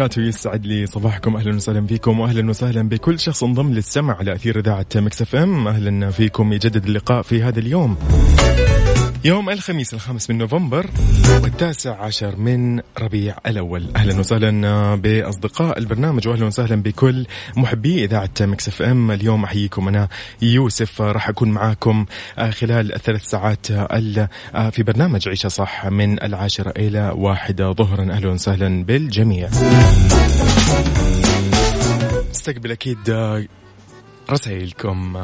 وبركاته يسعد لي صباحكم. أهلا وسهلا فيكم وأهلا وسهلا بكل شخص انضم للسمع على أثير إذاعة Mix FM. أهلا فيكم يجدد اللقاء في هذا اليوم. يوم الخميس الخامس من نوفمبر والتاسع عشر من ربيع الأول. أهلا وسهلا بأصدقاء البرنامج وأهلا وسهلا بكل محبي إذاعة Mix FM. اليوم أحييكم أنا يوسف راح أكون معاكم خلال الثلاث ساعات في برنامج عيشها صح من العاشرة إلى واحدة ظهرا. أهلا وسهلا بالجميع. استقبل أكيد رسائلكم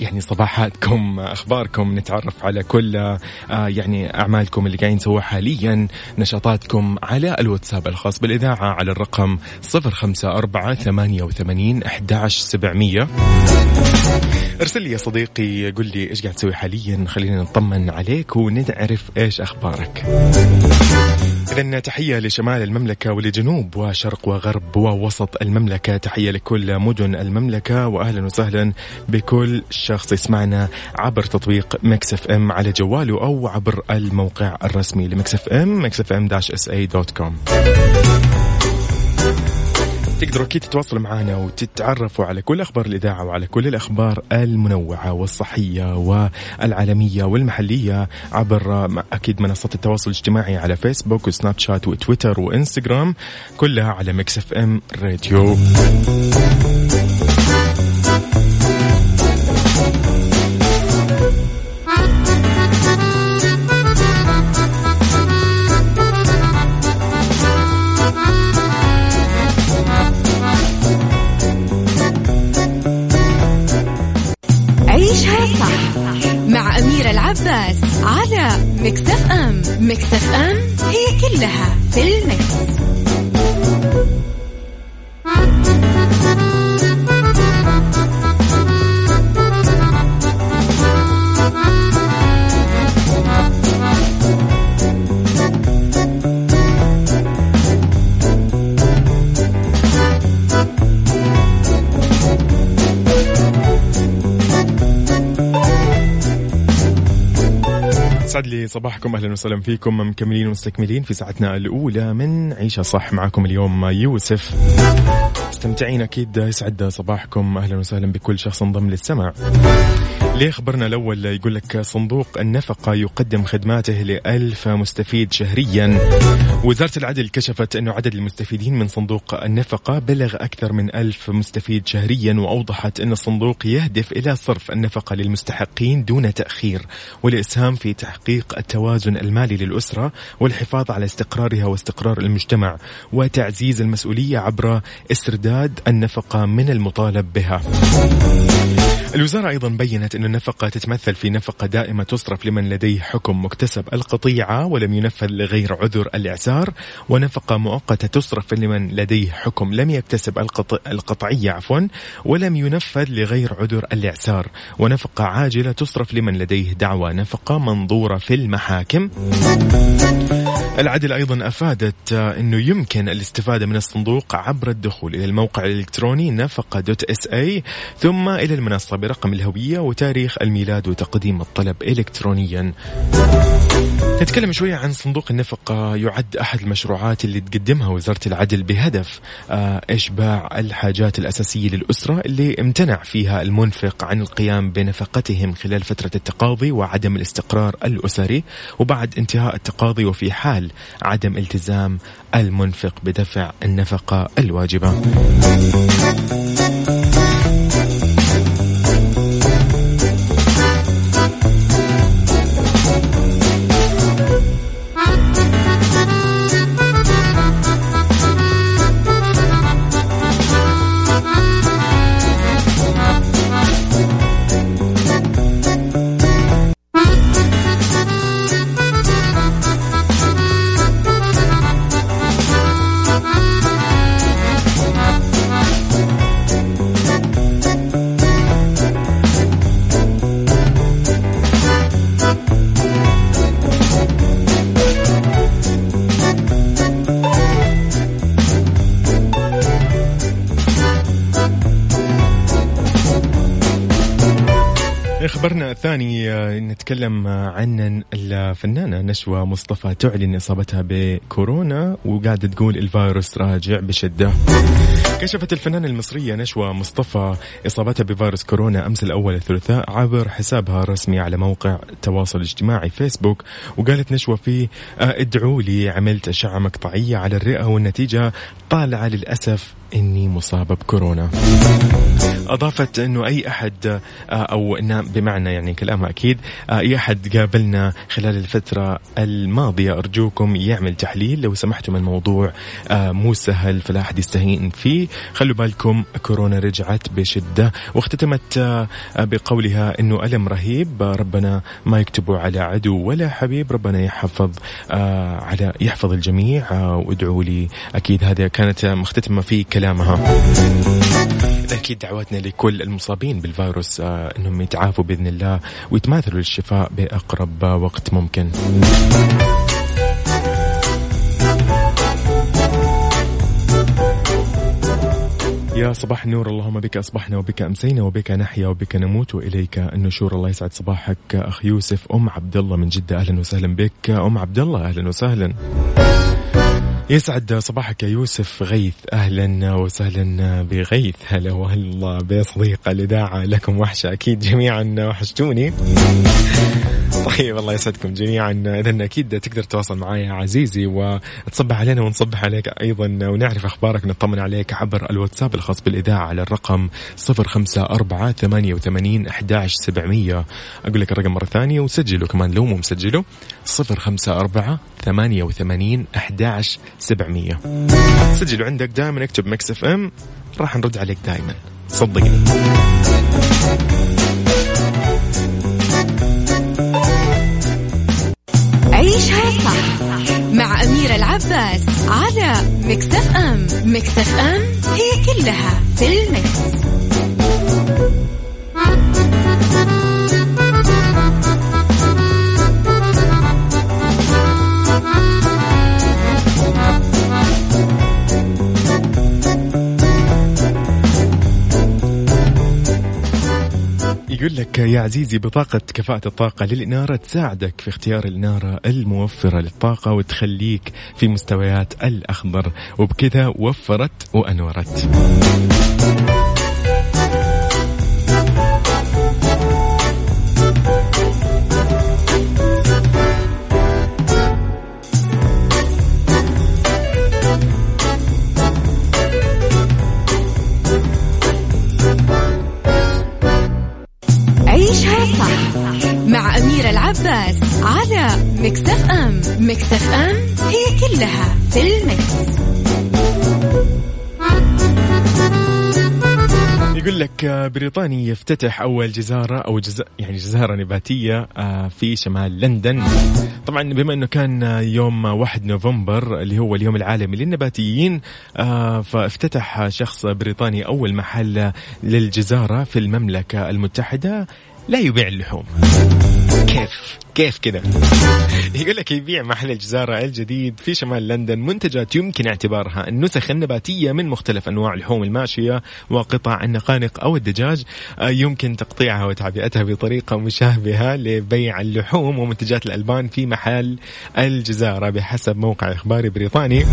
يعني صباحاتكم أخباركم نتعرف على كل آه، يعني أعمالكم اللي قاعدين تسووها حاليا نشاطاتكم على الواتساب الخاص بالإذاعة على الرقم 054 88 11700 ارسل لي يا صديقي قل لي إيش قاعد تسوي حاليا خلينا نطمن عليك ونعرف إيش أخبارك. إذا تحية لشمال المملكة ولجنوب وشرق وغرب ووسط المملكة. تحية لكل مدن المملكة وأهلا وسهلا بكل شخص يسمعنا عبر تطبيق Mix FM على جواله أو عبر الموقع الرسمي ل Mix FM Mix FM dash SA dot com. تقدروا أكيد تتواصلوا معنا وتتعرفوا على كل أخبار الإذاعة وعلى كل الأخبار المنوعة والصحية والعالمية والمحلية عبر أكيد منصات التواصل الاجتماعي على فيسبوك وسناب شات وتويتر وإنستغرام كلها على ميكس إف إم راديو. مكتف ام مكتف ام هي كلها في المكس. يسعد لي صباحكم. أهلا وسهلا فيكم. مكملين ومستكملين في ساعتنا الأولى من عيشه صح معكم اليوم يوسف. مستمتعين أكيد. يسعد صباحكم. أهلا وسهلا بكل شخص انضم للسمع ليه خبرنا الأول يقول لك صندوق النفقة يقدم خدماته لألف مستفيد شهريا. وزارة العدل كشفت أنه عدد المستفيدين من صندوق النفقة بلغ أكثر من ألف مستفيد شهريا وأوضحت أن الصندوق يهدف إلى صرف النفقة للمستحقين دون تأخير والإسهام في تحقيق التوازن المالي للأسرة والحفاظ على استقرارها واستقرار المجتمع وتعزيز المسؤولية عبر استرداد النفقة من المطالب بها. الوزارة أيضا بينت أن النفقة تتمثل في نفقة دائمة تصرف لمن لديه حكم مكتسب القطيعة ولم ينفذ لغير عذر الإعسار ونفقة مؤقتة تصرف لمن لديه حكم لم يكتسب القطعية عفوا ولم ينفذ لغير عذر الإعسار ونفقة عاجلة تصرف لمن لديه دعوى نفقة منظورة في المحاكم. العدل أيضا أفادت أنه يمكن الاستفادة من الصندوق عبر الدخول إلى الموقع الإلكتروني نفقة دوت إس إي ثم إلى المنصة برقم الهوية وتاريخ الميلاد وتقديم الطلب إلكترونيا نتكلم شوية عن صندوق النفقة يعد أحد المشروعات اللي تقدمها وزارة العدل بهدف آه، إشباع الحاجات الأساسية للأسرة اللي امتنع فيها المنفق عن القيام بنفقتهم خلال فترة التقاضي وعدم الاستقرار الأسري وبعد انتهاء التقاضي وفي حال عدم التزام المنفق بدفع النفقة الواجبة. خبرنا الثاني آه، نتكلم عن الفنانة نشوى مصطفى تعلن إصابتها بكورونا وقاعدة تقول الفيروس راجع بشدة. كشفت الفنانة المصرية نشوى مصطفى إصابتها بفيروس كورونا أمس الأول الثلاثاء عبر حسابها الرسمي على موقع التواصل الاجتماعي فيسبوك وقالت نشوى فيه آه، ادعوا لي عملت أشعة مقطعية على الرئة والنتيجة طالعة للأسف إني مصابة بكورونا. أضافت أنه أي أحد آه، أو بمعنى يعني كلامها أكيد آه، أي أحد قابلنا خلال الفترة الماضية أرجوكم يعمل تحليل. لو سمحتم الموضوع آه، مو سهل فلا أحد يستهين فيه. خلوا بالكم كورونا رجعت بشدة واختتمت بقولها أنه ألم رهيب. ربنا ما يكتبه على عدو ولا حبيب. ربنا يحفظ على يحفظ الجميع. وادعوا لي أكيد هذا كانت مختتمة في كلامها. أكيد دعواتنا لكل المصابين بالفيروس آه، أنهم يتعافوا بإذن الله ويتماثلوا للشفاء بأقرب وقت ممكن. يا صباح النور اللهم بك أصبحنا وبك أمسينا وبك نحيا وبك نموت وإليك النشور. الله يسعد صباحك أخ يوسف أم عبد الله من جدة أهلا وسهلا بك. أم عبد الله أهلا وسهلا. يسعد صباحك يا يوسف. غيث أهلا وسهلا بغيث. هلا والله بصديق الإذاعة. لكم وحشه أكيد جميعا. وحشتوني. طيب الله يسعدكم جميعا. اذا أكيد تقدر تتواصل معي عزيزي وتصبح علينا ونصبح عليك أيضا. ونعرف أخبارك. نطمن عليك عبر الواتساب الخاص بالإذاعة على الرقم 054 88 11700 أقول لك الرقم مرة ثانية وسجله كمان لو مو مسجله. 054 88 11700 سجلوا عندك دائما اكتب Mix FM. راح نرد عليك دائما صدقني. عيشها صح مع أميرة العباس على Mix FM. Mix FM هي كلها في ال mix. يقول لك يا عزيزي بطاقة كفاءة الطاقة للإنارة تساعدك في اختيار الإنارة الموفرة للطاقة وتخليك في مستويات الأخضر. وبكذا وفرت وأنورت. مكتف أم مكتف أم هي كلها في المكس. يقول لك آه، بريطاني يفتتح أول جزارة أو جز... يعني جزارة نباتية آه، في شمال لندن طبعا بما إنه كان يوم 1 نوفمبر اللي هو اليوم العالمي للنباتيين آه، فافتتح شخص بريطاني أول محل للجزارة في المملكة المتحدة لا يبيع اللحوم. كيف؟ كيف كذا؟ يقول لك يبيع محل الجزارة الجديد في شمال لندن منتجات يمكن اعتبارها النسخ النباتية من مختلف أنواع اللحوم الماشية وقطع النقانق أو الدجاج. آه، يمكن تقطيعها وتعبئتها بطريقة مشابهة لبيع اللحوم ومنتجات الألبان في محل الجزارة بحسب موقع إخباري بريطاني.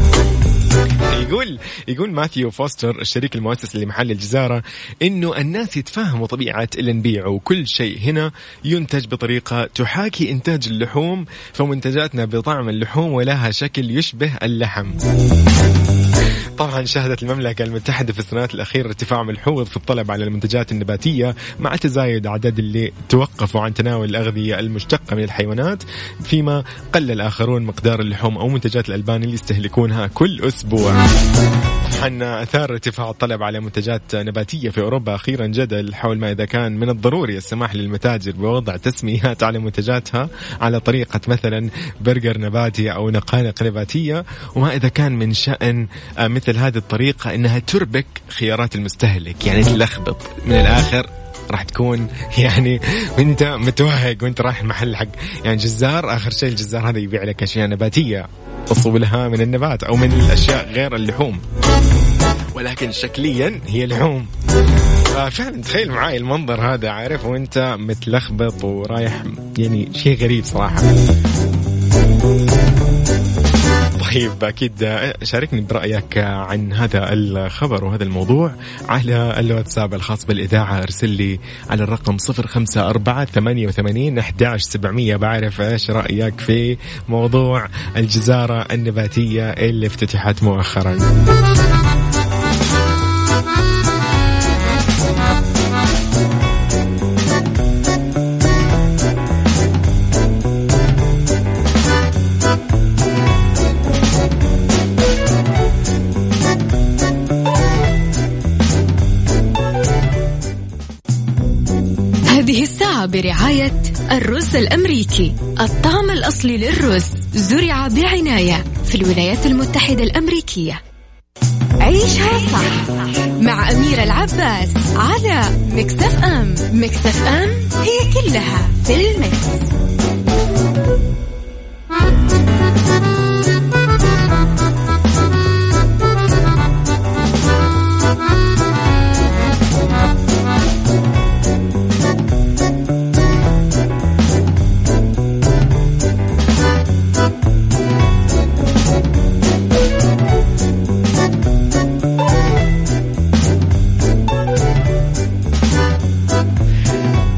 يقول يقول ماثيو فوستر الشريك المؤسس لمحل الجزارة إنه الناس يتفهموا طبيعة اللي نبيعه وكل شيء هنا ينتج بطريقة تحاكي إنتاج اللحوم فمنتجاتنا بطعم اللحوم ولها شكل يشبه اللحم. طبعا شهدت المملكة المتحدة في السنوات الأخيرة ارتفاع ملحوظ في الطلب على المنتجات النباتية مع تزايد عدد اللي توقفوا عن تناول الأغذية المشتقة من الحيوانات فيما قلل آخرون مقدار اللحوم أو منتجات الألبان اللي يستهلكونها كل أسبوع. طبعا أثار ارتفاع الطلب على منتجات نباتية في أوروبا أخيرا جدل حول ما إذا كان من الضروري السماح للمتاجر بوضع تسميات على منتجاتها على طريقة مثلا برجر نباتي أو نقانق نباتية. وما إذا كان من شأن آه، مثل هذه الطريقة إنها تربك خيارات المستهلك. يعني تلخبط. من الآخر راح تكون يعني وانت متوهق وأنت رايح المحل حق يعني جزار آخر شيء الجزار هذا يبيع لك أشياء نباتية. اصولها من النبات أو من الأشياء غير اللحوم. ولكن شكليا هي لحوم. ففعلا تخيل معاي المنظر هذا عارف وأنت متلخبط ورايح يعني شيء غريب صراحة. طيب أكيد شاركني برأيك عن هذا الخبر وهذا الموضوع على الواتساب الخاص بالإذاعة. أرسل لي على الرقم 054 88 11700 بعرف إيش رأيك في موضوع الجزارة النباتية اللي افتتحت مؤخرا. برعاية الرز الأمريكي. الطعم الأصلي للرز زرع بعناية في الولايات المتحدة الأمريكية. عيشها صح مع أميرة العباس على مكتف أم. مكتف أم هي كلها في المكس.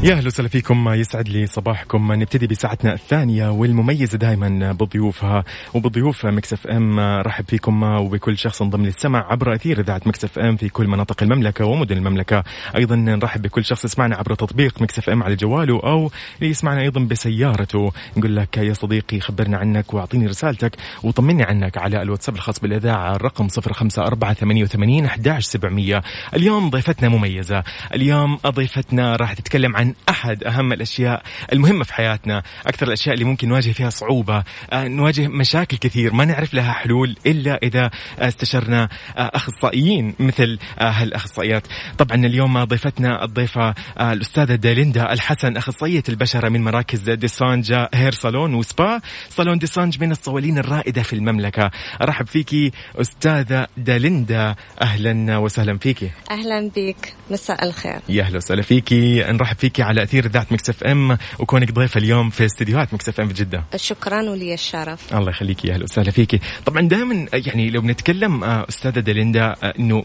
يا أهلا وسهلا فيكم. يسعد لي صباحكم. نبتدي بساعتنا الثانية والمميزة دائما بضيوفها وبضيوف Mix FM. رحب فيكم وبكل شخص انضم للسمع عبر أثير إذاعة Mix FM في كل مناطق المملكة ومدن المملكة. أيضا نرحب بكل شخص يسمعنا عبر تطبيق Mix FM على جواله أو يسمعنا أيضا بسيارته. نقول لك يا صديقي خبرنا عنك واعطيني رسالتك وطمني عنك على الواتساب الخاص بالإذاعة الرقم 05488 11700 اليوم ضيفتنا مميزة. اليوم ضيفتنا راح تتكلم عن أحد أهم الأشياء المهمة في حياتنا أكثر الأشياء اللي ممكن نواجه فيها صعوبة آه، نواجه مشاكل كثير ما نعرف لها حلول إلا إذا استشرنا آه، أخصائيين مثل آه، هالأخصائيات. طبعا اليوم ضيفتنا الضيفة الأستاذة داليندا الحسن أخصائية البشرة من مراكز ديسانجا هير صالون وسبا. صالون ديسانج من الصوالين الرائدة في المملكة. ارحب فيكي أستاذة داليندا أهلا وسهلا فيكي أهلا بك مساء الخير. يا أهلا وسهلا فيكي نرحب فيكي على أثير اذاعه Mix FM وكونك ضيفة اليوم في استديوهات Mix FM في جدة. شكرا ولي الشرف. الله يخليك يا أهلا وسهلا فيكي. طبعا دائما يعني لو بنتكلم آه، أستاذة دليندا آه، إنه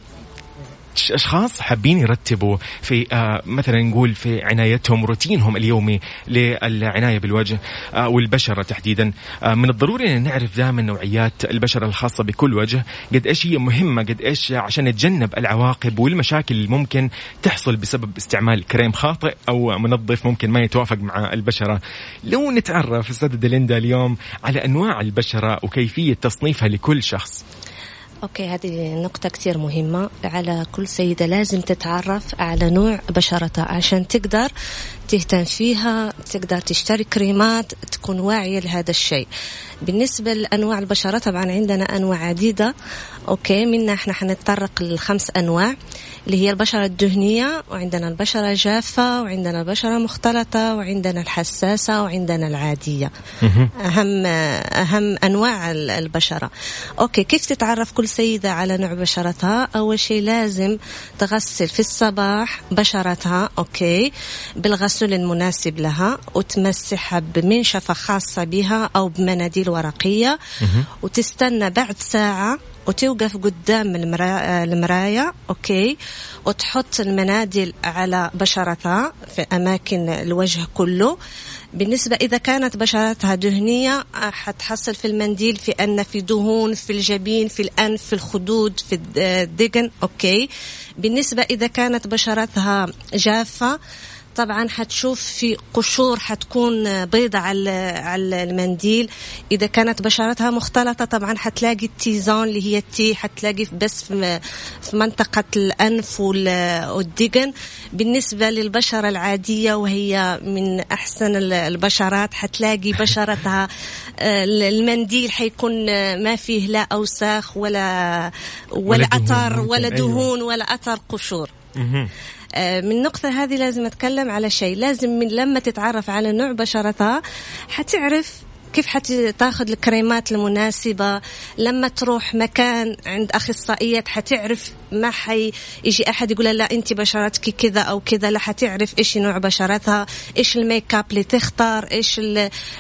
أشخاص حابين يرتبوا في آه مثلا نقول في عنايتهم روتينهم اليومي للعناية بالوجه آه والبشره تحديدا. آه من الضروري إن نعرف دائما نوعيات البشره الخاصة بكل وجه قد إيش هي مهمة قد إيش عشان نتجنب العواقب والمشاكل اللي ممكن تحصل بسبب استعمال كريم خاطئ أو منظف ممكن ما يتوافق مع البشرة. لو نتعرف أستاذ دليندا اليوم على أنواع البشرة وكيفية تصنيفها لكل شخص. أوكي هذه نقطة كثير مهمة. على كل سيدة لازم تتعرف على نوع بشرتها عشان تقدر تهتم فيها تقدر تشتري كريمات تكون واعية لهذا الشيء. بالنسبة لأنواع البشرة طبعا عندنا أنواع عديدة. okay منا إحنا حنتطرق للخمس أنواع اللي هي البشرة الدهنية وعندنا البشرة الجافة وعندنا البشرة المختلطة وعندنا الحساسة وعندنا العادية. أهم أهم أنواع البشرة. okay كيف تتعرف كل سيدة على نوع بشرتها؟ أول شيء لازم تغسل في الصباح بشرتها. okay بالغسول المناسب لها وتمسحها بمنشفة خاصة بها أو بمناديل ورقية. وتستنى بعد ساعة وتوقف قدام المراية okay؟ وتحط المناديل على بشرتها في أماكن الوجه كله. بالنسبة إذا كانت بشرتها دهنية حتحصل في المنديل في أن في دهون في الجبين في الأنف في الخدود في الدقن okay؟ بالنسبة إذا كانت بشرتها جافة طبعا حتشوف في قشور حتكون بيضة على على المنديل. إذا كانت بشرتها مختلطة طبعا حتلاقي التيزون اللي هي التي حتلاقي بس في منطقة الأنف والدقن. بالنسبة للبشرة العادية وهي من أحسن البشرات حتلاقي بشرتها آه، المنديل حيكون ما فيه لا أوساخ ولا ولا, ولا أثر ولا أيوة. دهون ولا أثر قشور. آه، من النقطة هذه لازم أتكلم على شيء. لازم من لما تتعرف على نوع بشرتها حتعرف كيف حتاخذ الكريمات المناسبة. لما تروح مكان عند أخصائية حتعرف ما حي يجي أحد يقول لا أنت بشرتك كذا أو كذا. لا حتعرف إيش نوع بشرتها إيش الميك أب اللي تختار إيش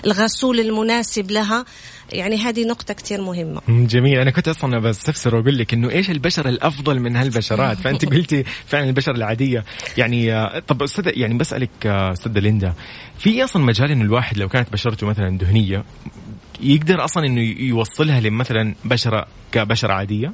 الغسول المناسب لها. يعني هذه نقطة كتير مهمة. جميل. أنا كنت أصلا بستفسر وأقول لك إنه إيش البشرة الأفضل من هالبشرات؟ فأنت قلتي فعلا البشرة العادية. يعني آه، طب أستاذ يعني بسألك آه، أستاذ ليندا في أصلا مجال إنه الواحد لو كانت بشرته مثلا دهنية يقدر أصلا إنه يوصلها لمثلا بشرة كبشرة عادية؟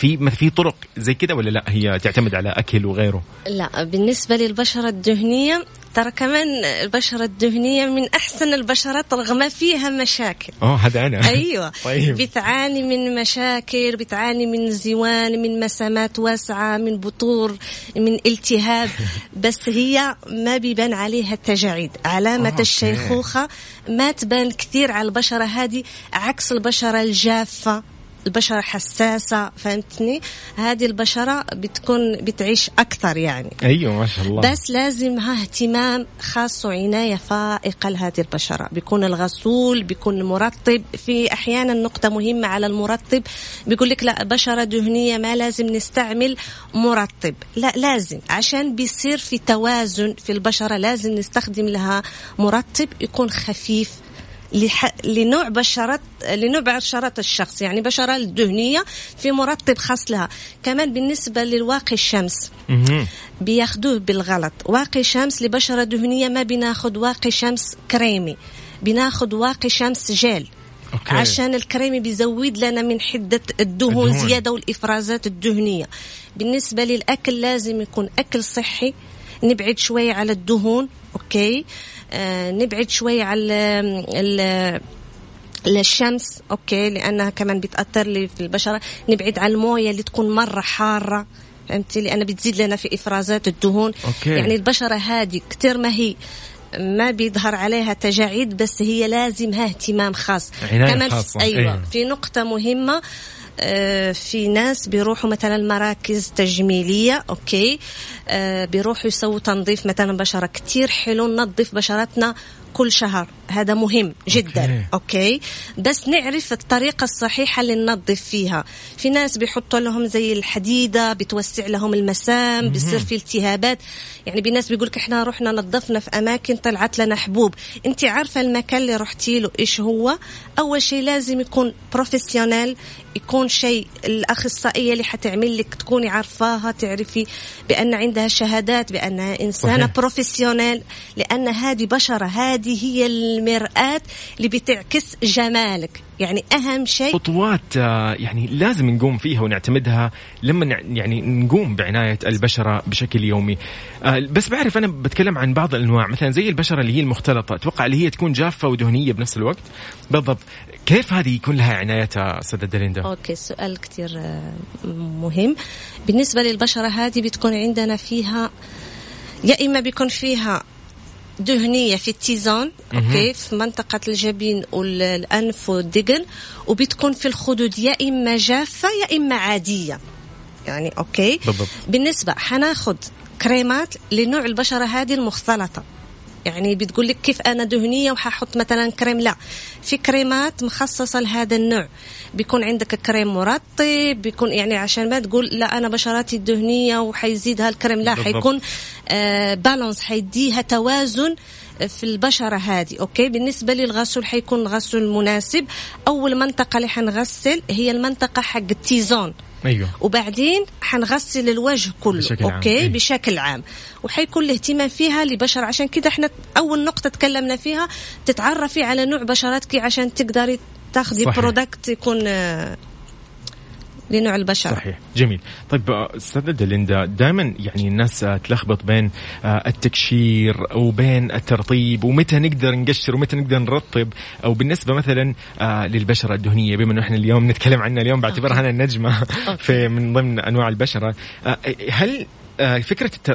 في في طرق زي كده ولا لا؟ هي تعتمد على أكل وغيره. لا بالنسبة للبشرة الدهنية ترى كمان البشرة الدهنية من أحسن البشرات رغم فيها مشاكل. أوه هذا أنا. أيوة. طيب. بتعاني من مشاكل بتعاني من زوان من مسامات واسعة من بطور من التهاب بس هي ما بيبان عليها التجاعيد. علامة أوه. الشيخوخة ما تبان كثير على البشرة هذه عكس البشرة الجافة. البشرة حساسة فهمتني؟ هذه البشرة بتكون بتعيش أكثر يعني. أيوة ما شاء الله. بس لازمها اهتمام خاص وعناية فائقة لهذه البشرة. بيكون الغسول بيكون مرطب في أحيانا نقطة مهمة على المرطب بيقول لك لا بشرة دهنية ما لازم نستعمل مرطب. لا لازم. عشان بيصير في توازن في البشرة لازم نستخدم لها مرطب يكون خفيف لح... لنوع بشرة لنوع بشرة الشخص. يعني بشرة الدهنية في مرطب خاص لها. كمان بالنسبة للواقي الشمس. بياخدوه بالغلط. واقي شمس لبشرة دهنية ما بناخد واقي شمس كريمي. بناخد واقي شمس gel. okay. عشان الكريمي بيزود لنا من حدة الدهون, الدهون. زيادة والإفرازات الدهنية. بالنسبة للأكل لازم يكون أكل صحي. نبعد شوية على الدهون. okay. آه، نبعد شوي على الشمس okay لأنها كمان بتأثر لي في البشرة نبعد على الموية اللي تكون مرة حارة فهمتي لأنها بتزيد لنا في إفرازات الدهون okay. يعني البشرة هذه كثير ما هي ما بيظهر عليها تجاعيد بس هي لازمها اهتمام خاص كمان خاصة. أيوه أيوة. في نقطة مهمة آه، في ناس بيروحوا مثلا مراكز تجميلية okay؟ آه، بيروحوا يسووا تنظيف مثلا بشرة كتير حلو ننظف بشرتنا كل شهر. هذا مهم جدا okay. okay؟ بس نعرف الطريقة الصحيحة اللي ننظف فيها. في ناس بيحطوا لهم زي الحديدة بتوسع لهم المسام بيصير في التهابات. يعني بناس بيقولك إحنا رحنا نظفنا في أماكن طلعت لنا حبوب. أنت عارفة المكان اللي رحتي له إيش هو؟ أول شيء لازم يكون professionnel يكون شيء الأخصائية اللي حتعمل لك تكوني عارفاها تعرفي بأن عندها شهادات بأنها إنسانة صحيح. professionnel لأن هذه بشرة هذه هي المرآة اللي بتعكس جمالك. يعني أهم شيء خطوات آه، يعني لازم نقوم فيها ونعتمدها لما يعني نقوم بعناية البشرة بشكل يومي. آه، بس بعرف أنا بتكلم عن بعض الأنواع مثلا زي البشرة اللي هي المختلطة أتوقع اللي هي تكون جافة ودهنية بنفس الوقت. بالضبط. كيف هذه يكون لها عنايتها أستاذة دليندا؟ أوكي سؤال كثير آه، مهم. بالنسبة للبشرة هذه بتكون عندنا فيها يا إما بيكون فيها دهنيه في ال T-zone okay في منطقة الجبين والأنف والدقن وبتكون في الخدود يا إما جافة يا إما عادية. يعني okay. بالضبط. بالنسبة حناخد كريمات لنوع البشرة هذه المختلطة. يعني بتقول لك كيف أنا دهنية وححط مثلا كريم. لا في كريمات مخصصة لهذا النوع. بيكون عندك كريم مرطب بيكون يعني عشان ما تقول لا أنا بشرتي دهنية وحيزيد هالكريم. لا بالضبط. حيكون آه balance حيديها توازن في البشرة هذه. okay؟ بالنسبة للغسول حيكون غسول مناسب. أول منطقة اللي حنغسل هي المنطقة حق ال T-zone. أيوه وبعدين حنغسل الوجه كله بشكل عام، okay إيه. بشكل عام وحيكون الاهتمام فيها لبشر عشان كده إحنا أول نقطة تكلمنا فيها تتعرفي على نوع بشرتك عشان تقدري تاخذي. product يكون آه، لنوع البشره صحيح. جميل. طيب أستاذة ليندا دائما يعني الناس تلخبط بين آه، التكشير وبين الترطيب ومتى نقدر نقشر ومتى نقدر نرطب؟ أو بالنسبة مثلا آه، للبشرة الدهنية بما إنه إحنا اليوم نتكلم عنها اليوم بعتبرها أنا النجمة في من ضمن أنواع البشرة. آه، هل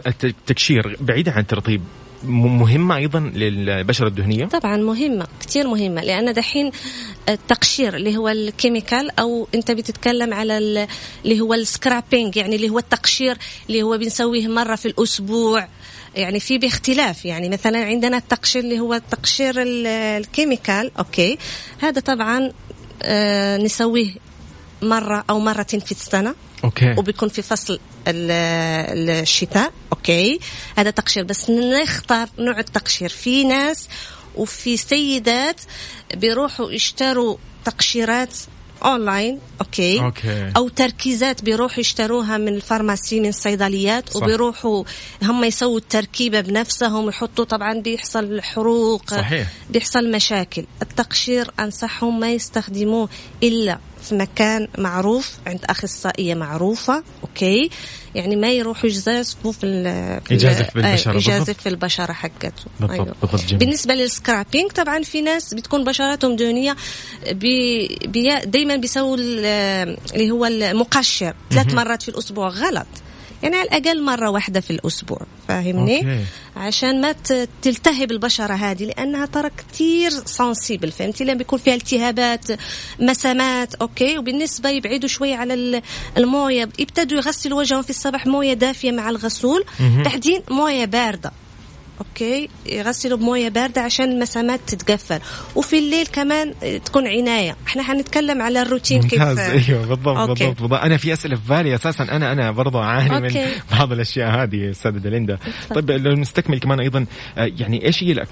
الت- التكشير بعيدة عن الترطيب م- مهمة أيضا للبشرة الدهنية؟ طبعا مهمة كتير مهمة لأن دحين التقشير اللي هو chemical أو أنت بتتكلم على ال- اللي هو ال scrubbing يعني اللي هو التقشير اللي هو بنسويه مرة في الأسبوع يعني في باختلاف. يعني مثلا عندنا التقشير اللي هو التقشير ال- ال chemical okay هذا طبعا آه نسويه مرة أو مرتين في السنة okay. وبيكون في فصل الشتاء okay؟ هذا تقشير. بس نختار نوع التقشير. في ناس وفي سيدات بيروحوا يشتروا تقشيرات online okay okay. أو تركيزات بيروحوا يشتروها من ال pharmacy من الصيدليات صح. وبيروحوا هم يسووا التركيبة بنفسهم يحطوا طبعا بيحصل حروق صحيح. بيحصل مشاكل التقشير أنصحهم ما يستخدموه إلا في مكان معروف عند أخصائية معروفة okay يعني ما يروحوا يجازفوا في, ال- في ال- يجازف آه، يجازف بالضبط. في البشرة حقته بالضبط، بالضبط، جميل. بالنسبة لل scrubbing طبعا في ناس بتكون بشرتهم دهنية بي بي دايما بيسووا ال- اللي هو المقشر ثلاث مرات في الأسبوع غلط يعني على الأقل مرة واحدة في الأسبوع فاهمني؟ okay. عشان ما تلتهب البشرة هذه لأنها ترى كتير sensible فهمتي لما بيكون فيها التهابات مسامات okay وبالنسبة يبعدوا شوي على ال- الموية يبتدوا يغسلوا وجههم في الصباح موية دافية مع الغسول بعدين موية باردة okay؟ يغسلوا بموية باردة عشان المسامات تتقفل. وفي الليل كمان تكون عناية. إحنا حنتكلم على الروتين ممتاز. كيف أيوه بالضبط أوكي. بالضبط, بالضبط أنا في أسئلة في بالي. أساسا أنا أنا برضو اعاني من. بعض الأشياء هذه أستاذة دليندا طيب لو نستكمل كمان أيضا آه، يعني إيش هي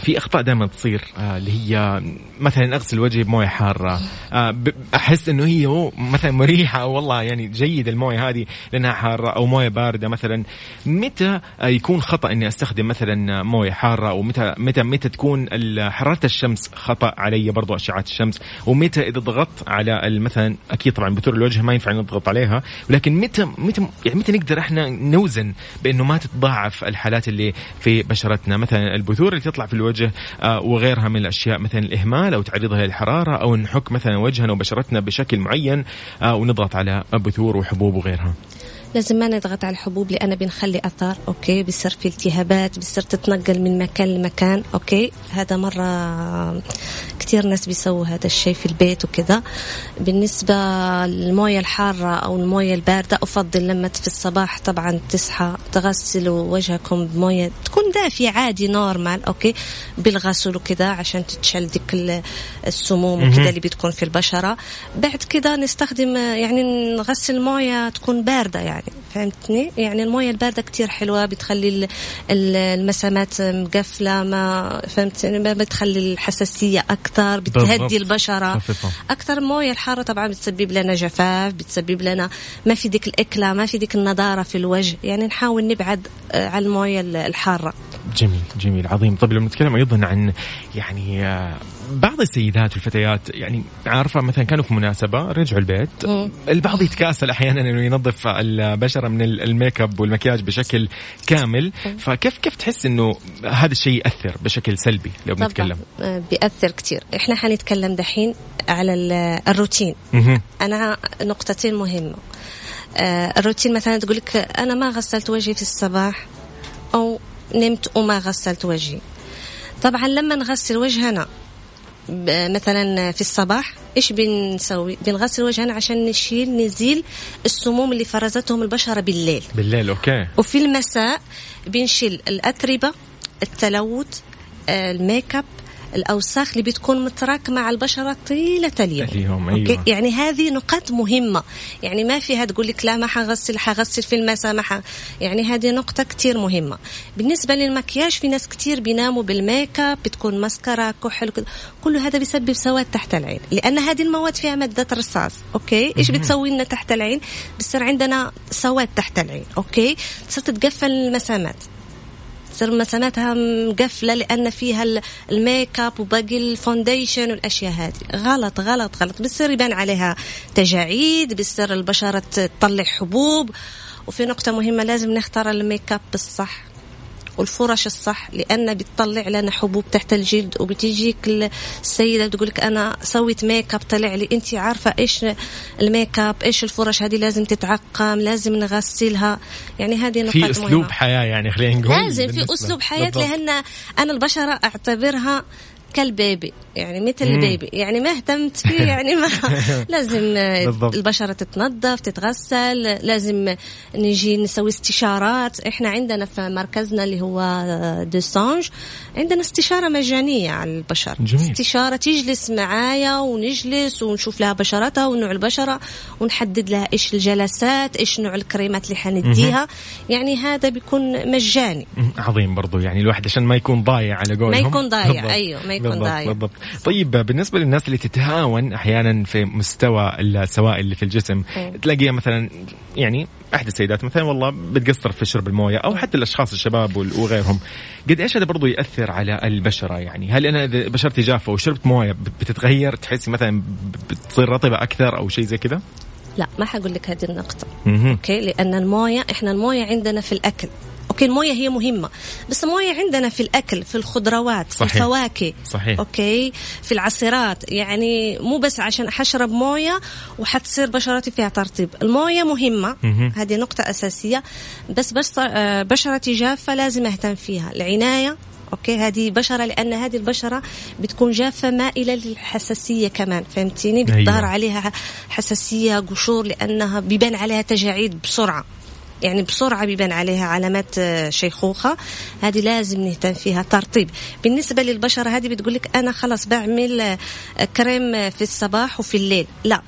في أخطاء دائما تصير آه، اللي هي مثلا أغسل وجهي بموية حارة. آه، أحس إنه هي مثلا مريحة أو والله يعني جيد الموية هذه لأنها حارة أو موية باردة مثلا. متى يكون خطأ إني أستخدم مثلا موية حارة؟ أو متى متى متى تكون حرارة الشمس خطأ علي برضو أشعة الشمس؟ ومتى إذا ضغطت على مثلا أكيد طبعا بثور الوجه ما ينفع نضغط عليها ولكن متى متى يعني متى نقدر إحنا نوزن بإنه ما تتضاعف الحالات اللي في بشرتنا؟ مثلا البثور اللي تطلع في الوجه آه، وغيرها من الأشياء مثلا الإهمال أو تعريضها للحرارة أو نحك مثلا وجهنا وبشرتنا بشكل معين آه، ونضغط على بثور وحبوب وغيرها. لازم ما نضغط على الحبوب لأن بنخلي أثر okay؟ بيصير في التهابات بيصير تتنقل من مكان لمكان okay؟ هذا مرة كتير ناس بيسووا هذا الشيء في البيت وكذا. بالنسبة للموية الحارة أو الموية الباردة أفضل لما في الصباح طبعا تصحى تغسلوا وجهكم بموية تكون دافية عادي normal okay؟ بالغسل وكذا عشان تتشل ديك ال- السموم وكذا اللي بتكون في البشرة. بعد كذا نستخدم يعني نغسل موية تكون باردة يعني. فهمتني؟ يعني الموية الباردة كتير حلوة بتخلي ال- ال- المسامات مقفلة ما فهمتني؟ ما بتخلي الحساسية أكثر بالضبط. بتهدي البشرة. خفيفة. أكثر موية الحارة طبعا بتسبب لنا جفاف بتسبب لنا ما في ديك الإكلة ما في ديك النضارة في الوجه. يعني نحاول نبعد آه، عن الموية الحارة. جميل جميل عظيم. طيب لما نتكلم أيضا عن يعني آه، بعض السيدات والفتيات يعني عارفة مثلا كانوا في مناسبة رجعوا البيت. مم. البعض يتكاسل أحيانا إنه ينظف البشره من ال- الميك أب والمكياج بشكل كامل. فكيف كيف تحس إنه هذا الشيء يأثر بشكل سلبي لو بنتكلم آه، بيأثر كتير. إحنا حنتكلم دحين على ال- الروتين. مهم. أنا نقطتين مهمة. آه، الروتين مثلا تقول لك أنا ما غسلت وجهي في الصباح أو نمت وما غسلت وجهي. طبعا لما نغسل وجهنا مثلا في الصباح إيش بنسوي؟ بنغسل وجهنا عشان نشيل نزيل السموم اللي فرزتهم البشرة بالليل. بالليل أوكي. وفي المساء بنشيل الأتربة التلوث الميك أب الأوساخ اللي بتكون متراكمة على البشرة طيله اليوم. اليوم أيوة. أوكي؟ يعني هذه نقاط مهمة. يعني ما فيها تقول لك لا ما حغسل حغسل في المساء ما ح... يعني هذه نقطة كتير مهمة. بالنسبة للمكياج في ناس كتير بيناموا بالميك أب بتكون مسكرة كحل كل كل هذا بيسبب سواد تحت العين. لأن هذه المواد فيها مادة رصاص. okay؟ إيش بتسوي لنا تحت العين؟ بصير عندنا سواد تحت العين. okay؟ تصير تتقفل المسامات. تصير مساماتها مقفلة لأن فيها الميك اب وباقي ال foundation والأشياء هذه. غلط غلط غلط. بصير يبان عليها تجاعيد بصير البشرة تطلع حبوب. وفي نقطة مهمة لازم نختار الميك اب بالصح والفرش الصح لأن بتطلع لنا حبوب تحت الجلد وبتيجيك السيدة بتقول لك أنا سويت ميك اب طلع لي. أنت عارفة إيش الميك اب إيش الفرش هذه لازم تتعقم لازم نغسلها. يعني هذه نقاط في أسلوب مهمة. حياة يعني خلينا نقول لازم في أسلوب حياة لأن أنا البشرة أعتبرها كال baby. يعني مثل. ال baby. يعني ما اهتمت فيه يعني ما لازم البشرة تتنظف تتغسل لازم نجي نسوي استشارات. إحنا عندنا في مركزنا اللي هو ديسانج عندنا استشارة مجانية على البشرة. جميل. استشارة تجلس معايا ونجلس ونشوف لها بشرتها ونوع البشرة ونحدد لها إيش الجلسات إيش نوع الكريمات اللي حنديها. يعني هذا بيكون مجاني. عظيم برضو. يعني الواحد عشان ما يكون ضايع على قولهم. ما يكون ضايع. أيوه ما يكون بالضبط ضايع. بالضبط. طيب بالنسبة للناس اللي تتهاون أحيانا في مستوى السوائل اللي في الجسم تلاقيها مثلا يعني أحد السيدات مثلا والله بتقصر في شرب الموية أو حتى الأشخاص الشباب وغيرهم. قد إيش هذا برضو يأثر على البشرة يعني؟ هل أنا إذا بشرتي جافة وشربت موية بتتغير؟ تحسي مثلا بتصير رطبة أكثر أو شيء زي كذا؟ لا ما حقول لك هذه النقطة. okay؟ لأن الموية إحنا الموية عندنا في الأكل. okay الموية هي مهمة بس الموية عندنا في الأكل في الخضروات صحيح. في الفواكه صحيح. okay؟ في العصيرات يعني مو بس عشان حشرب مويه وحتصير بشرتي فيها ترطيب. الموية مهمة هذه نقطة أساسية بس بس آه، بشرتي جافة لازم أهتم فيها. العناية okay؟ هذه بشرة لأن هذه البشرة بتكون جافة مائله للحساسيه كمان فهمتيني؟ بتظهر أيوة. عليها حساسية قشور لأنها بيبان عليها تجاعيد بسرعة. يعني بسرعة بيبان عليها علامات آه، شيخوخة. هذه لازم نهتم فيها. ترطيب. بالنسبة للبشرة هذه بتقول لك أنا خلاص بعمل آه، كريم في الصباح وفي الليل. لا.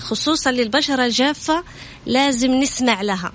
خصوصا للبشرة الجافة لازم نسمع لها.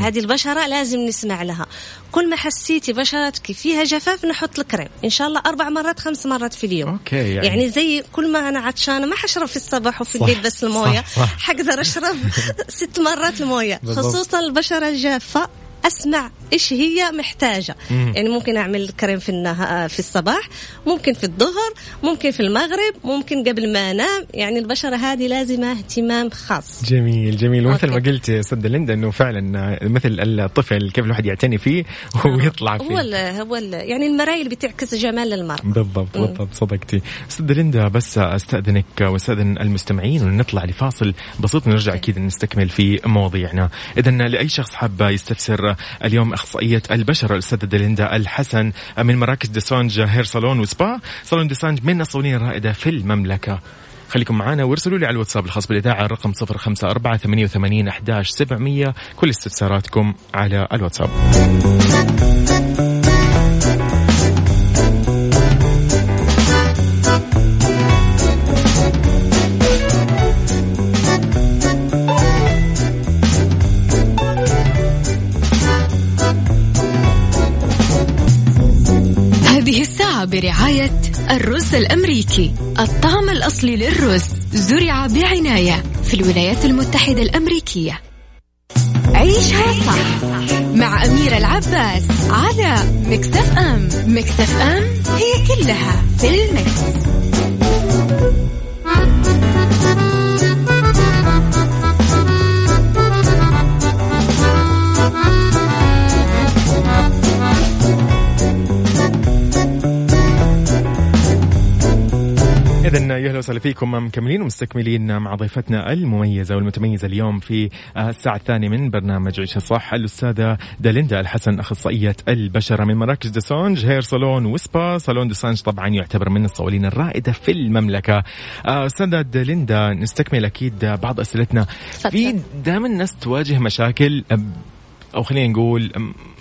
هذه البشرة لازم نسمع لها. كل ما حسيتي بشرتك فيها جفاف نحط الكريم. إن شاء الله أربع مرات خمس مرات في اليوم. okay يعني, يعني زي كل ما أنا عطشانة ما حشرب في الصباح وفي الليل بس الموية. حقدر أشرب ست مرات الموية. خصوصا البشرة الجافة. أسمع إيش هي محتاجة. مم. يعني ممكن أعمل كريم في النها... في الصباح ممكن في الظهر ممكن في المغرب ممكن قبل ما أنام. يعني البشرة هذه لازمة اهتمام خاص. جميل جميل. ومثل ما قلت أستاذ ليندا إنه فعلا مثل الطفل كيف الواحد يعتني فيه ويطلع فيه. هو ال هو ال يعني المرايه اللي بتعكس جمال للمرأة بالضبط بالضبط. صدقتي. أستاذ ليندا بس أستأذنك وأستأذن المستمعين ونطلع لفاصل بسيط ونرجع أكيد نستكمل في مواضيعنا. اذا لأي شخص حاب يستفسر اليوم إخصائية البشره الأستاذة ليندا الحسن من مراكز ديسانج hair salon و spa. صالون ديسانج من الصالونين الرائدة في المملكة. خليكم معنا وارسلوا لي على الواتساب الخاص بالإذاعة الرقم صفر خمسة أربعة ثمانية وثمانين أحداش سبعمية. كل استفساراتكم على الواتساب. برعاية الرز الأمريكي. الطعم الأصلي للرز زرع بعناية في الولايات المتحدة الأمريكية. عيشها صح مع أميرة العباس على مكتف أم. مكتف أم هي كلها في المكس. إذا يا وسهلا فيكم. مكملين ومستكملين مع ضيفتنا المميزة والمتميزة اليوم في الساعة الثانية من برنامج عيشه صح الأستاذة داليندا الحسن أخصائية البشرة من مراكز دسونج هير صالون وسبا صالون دسانج طبعا يعتبر من الصوالين الرائدة في المملكة. آه، أستاذة داليندا نستكمل أكيد بعض أسئلتنا. في دائما الناس تواجه مشاكل أو خلينا نقول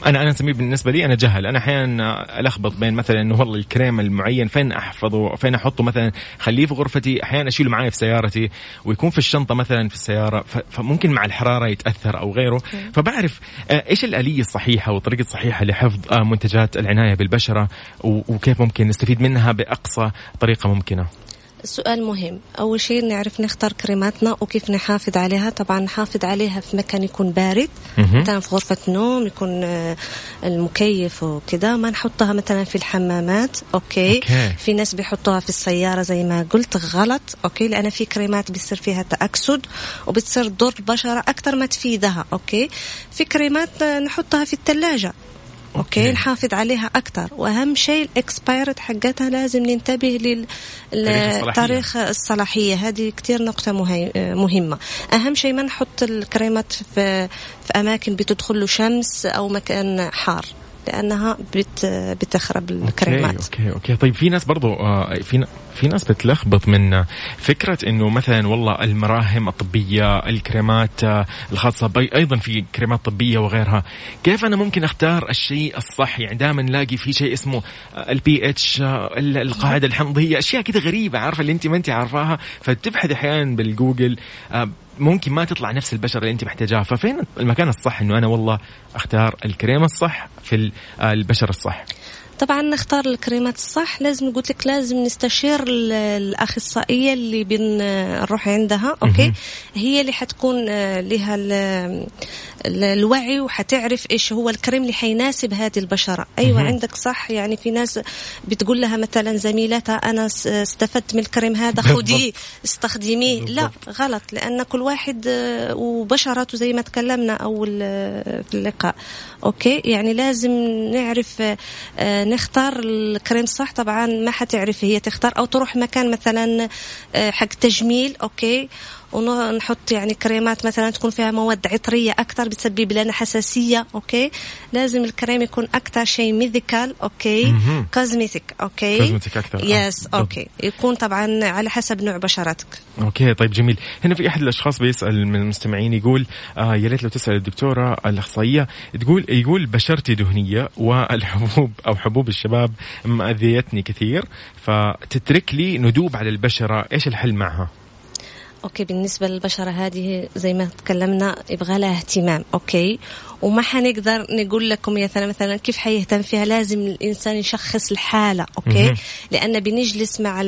أنا أنا أسميه بالنسبة لي أنا جهل. أنا أحيانا ألخبط بين مثلا انه والله الكريم المعين فين أحفظه؟ فين أحطه مثلا؟ خليه في غرفتي أحيانا أشيله معي في سيارتي ويكون في الشنطة مثلا في السيارة فممكن مع الحرارة يتأثر أو غيره. فبعرف إيش الآلية الصحيحة والطريقة الصحيحة لحفظ آه، منتجات العناية بالبشرة وكيف ممكن نستفيد منها بأقصى طريقة ممكنة؟ سؤال مهم. أول شيء نعرف نختار كريماتنا وكيف نحافظ عليها. طبعا نحافظ عليها في مكان يكون بارد. مثلا في غرفة نوم يكون آه، المكيف وكذا. ما نحطها مثلا في الحمامات. okay. okay. في ناس بيحطوها في السيارة زي ما قلت غلط. okay. لأن في كريمات بيصير فيها تأكسد وبتصير تضر البشرة أكثر ما تفيدها. okay. في كريمات نحطها في الثلاجة okay, okay. نحافظ عليها أكثر وأهم شيء ال expired حقتها لازم ننتبه للتاريخ الصلاحية. هذه كثير نقطة مهمة. أهم شيء ما نحط الكريمات في في أماكن بتدخل له شمس أو مكان حار. لأنها بت بتخرب الكريمات. okay okay, okay. طيب في ناس برضو آه، في في ناس بتلخبط من فكرة إنه مثلا والله المراهم الطبية الكريمات آه، الخاصة أيضا في كريمات طبية وغيرها. كيف أنا ممكن أختار الشيء الصح؟ يعني دائما نلاقي في شيء اسمه البي اتش آه، القاعدة الحمضية أشياء كذا غريبة عارفة اللي أنت ما أنت عارفاها. فتبحث أحيانا بالجوجل ممكن ما تطلع نفس البشرة اللي انت محتاجاها. ففين المكان الصح انه أنا والله اختار الكريمه الصح في آه، البشرة الصح؟ طبعا نختار الكريمات الصح. لازم قلت لك لازم نستشير الأخصائية اللي بنروح عندها أوكي؟ هي اللي حتكون آه، لها الوعي وحتعرف إيش هو الكريم اللي حيناسب هذه البشرة. أيوه عندك صح. يعني في ناس بتقول لها مثلا زميلتها أنا استفدت من الكريم هذا خديه استخدميه. لا غلط. لأن كل واحد آه، وبشرته زي ما تكلمنا أول آه، في اللقاء. okay؟ يعني لازم نعرف آه، نختار الكريم صح. طبعا ما حتعرف هي تختار أو تروح مكان مثلا حق تجميل. okay؟ ونحط يعني كريمات مثلا تكون فيها مواد عطرية أكثر بتسبب لنا حساسية okay؟ لازم الكريم يكون أكثر شيء medical okay؟ cosmetic okay؟ cosmetic أكثر yes آه. okay. يكون طبعا على حسب نوع بشرتك. okay طيب جميل. هنا في أحد الأشخاص بيسأل من المستمعين يقول آه يا ريت لو تسأل الدكتورة الأخصائية تقول يقول بشرتي دهنية والحبوب أو حبوب الشباب مأذيتني كثير فتترك لي ندوب على البشرة إيش الحل معها؟ okay بالنسبة للبشرة هذه زي ما تكلمنا يبغى لها اهتمام. okay. وما حنقدر نقول لكم يا مثلا كيف حيهتم فيها. لازم الإنسان يشخص الحالة okay؟ لأن بنجلس مع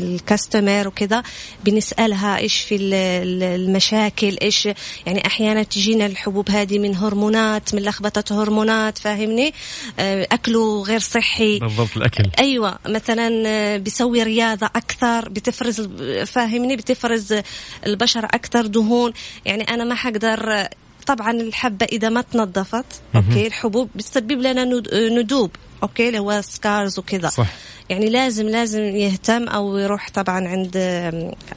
الكاستمر وكذا بنسألها إيش في المشاكل إيش يعني أحيانا تجينا الحبوب هذه من هرمونات من لخبطة هرمونات فاهمني؟ آه، أكله غير صحي. بالضبط الأكل. أيوه مثلا آه، بيسوي رياضة أكثر بتفرز فاهمني؟ بتفرز البشره أكثر دهون. يعني أنا ما حقدر طبعا الحبة إذا ما تنظفت أوكي الحبوب بتسبب لنا ندوب okay اللي هو scars وكذا. صح. يعني لازم لازم يهتم أو يروح طبعا عند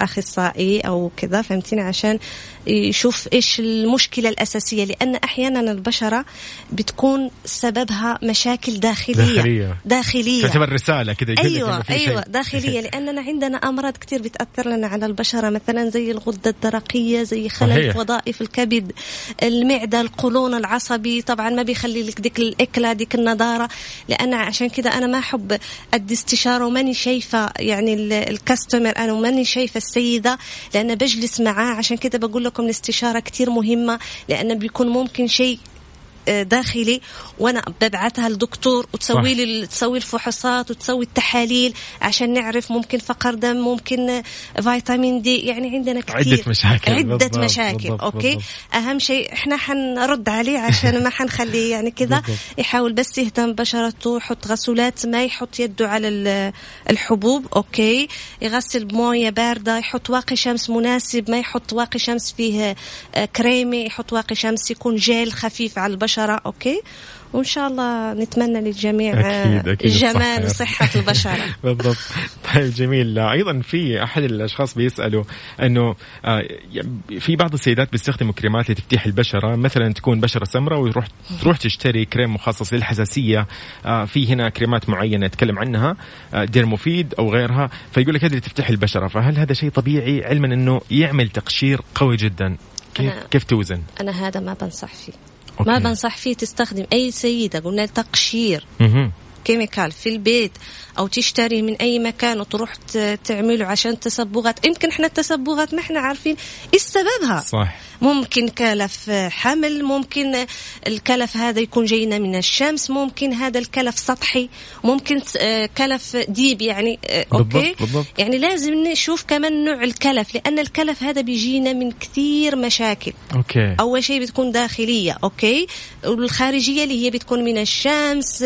أخصائي أو كذا فهمتيني؟ عشان يشوف إيش المشكلة الأساسية لأن أحيانا البشرة بتكون سببها مشاكل داخلية. داخلية, داخلية. تعتبر رسالة كذا أيوه أيوه داخلية لأننا عندنا أمراض كثير بتأثر لنا على البشرة مثلا زي الغدة الدرقية زي خلل وظائف الكبد المعدة القولون العصبي طبعا ما بيخلي لك ديك الأكلة ديك النضارة. لأن عشان كذا أنا ما أحب ادي استشاره وماني شايفة يعني الكاستمر أنا وماني شايفة السيدة لأن بجلس معاه. عشان كده بقول لكم الاستشاره كثير مهمة لأن بيكون ممكن شيء داخلي وأنا ببعثها لدكتور وتسوي لي تسوي الفحوصات وتسوي التحاليل عشان نعرف ممكن فقر دم ممكن فيتامين D يعني عندنا كثير عدة مشاكل. عدة بالضبط مشاكل بالضبط okay؟ بالضبط. أهم شيء إحنا حنرد عليه عشان ما حنخليه يعني كذا. يحاول بس يهتم بشرته يحط غسولات ما يحط يده على الحبوب okay؟ يغسل بموية باردة يحط واقي شمس مناسب ما يحط واقي شمس فيه آه، كريمي يحط واقي شمس يكون جيل خفيف على البشرة. البشرة okay؟ وإن شاء الله نتمنى للجميع أكيد أكيد جمال وصحة البشرة. بالضبط. طيب جميل. أيضا في أحد الأشخاص بيسالوا إنه آه، في بعض السيدات بيستخدموا كريمات لتفتيح البشرة مثلا تكون بشرة سمراء ويروح تروح تشتري كريم مخصص للحساسية. آه، في هنا كريمات معينة نتكلم عنها آه، ديرموفيد أو غيرها فيقول لك هذه تفتح البشرة. فهل هذا شيء طبيعي علما إنه يعمل تقشير قوي جدا؟ كيف كيف توزن؟ أنا هذا ما بنصح فيه. okay. ما بنصح فيه تستخدم أي سيدة قلنا تقشير. chemical في البيت أو تشتري من أي مكان وتروح تعمله عشان تصبغات. يمكن إحنا التصبغات ما إحنا عارفين إيش سببها. صح ممكن كلف حمل ممكن الكلف هذا يكون جاينا من الشمس ممكن هذا الكلف سطحي ممكن آه، كلف deep يعني آه، okay؟ بالضبط. يعني لازم نشوف كمان نوع الكلف لأن الكلف هذا بيجينا من كثير مشاكل. okay. أول شيء بتكون داخلية okay؟ والخارجية اللي هي بتكون من الشمس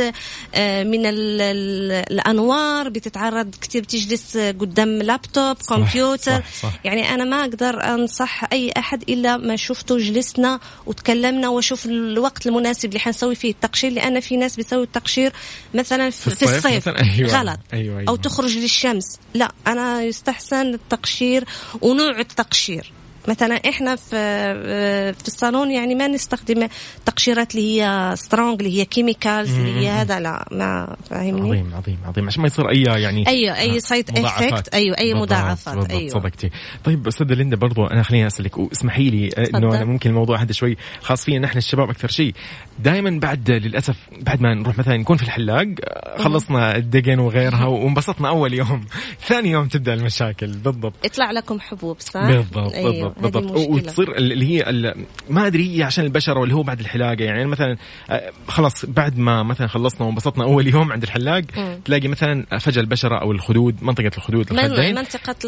آه، من ال- ال- الأنوار بتتعرض كثير بتجلس قدام لابتوب صح، كمبيوتر صح، صح. يعني أنا ما أقدر أنصح أي أحد إلا ما شفته جلسنا وتكلمنا وأشوف الوقت المناسب اللي حنسوي فيه التقشير لأن في ناس بيسوي التقشير مثلا في, في الصيف الصيف مثلاً؟ أيوة، غلط أيوة، أيوة. أو تخرج للشمس لا أنا يستحسن التقشير ونوع التقشير مثلا إحنا في في الصالون يعني ما نستخدم تقشيرات اللي هي strong اللي هي chemicals اللي هي هذا لا ما فاهمني؟ عظيم عظيم عظيم. عشان ما يصير أي يعني أيوه أي آه، side. effect أيوه أي بالضبط، مضاعفات بالضبط أيوه. صدقتي طيب أستاذة ليندا برضو أنا خليني أسألك واسمحي لي آه، إنه. أنا ممكن الموضوع هذا شوي خاص فينا نحن الشباب أكثر شيء. دائما بعد للأسف بعد ما نروح مثلا نكون في الحلاق آه، خلصنا الدقن وغيرها وانبسطنا أول يوم. ثاني يوم تبدأ المشاكل. بالضبط. يطلع لكم حبوب صح؟ بالضبط أيوة. بالضبط بالضبط. وتصير اللي هي ما أدري هي عشان البشره ولا هو بعد الحلاقة يعني مثلا آه، خلاص بعد ما مثلا خلصنا وانبسطنا أول يوم عند الحلاق مم. تلاقي مثلا فجأة البشرة أو الخدود منطقة الخدود الخدين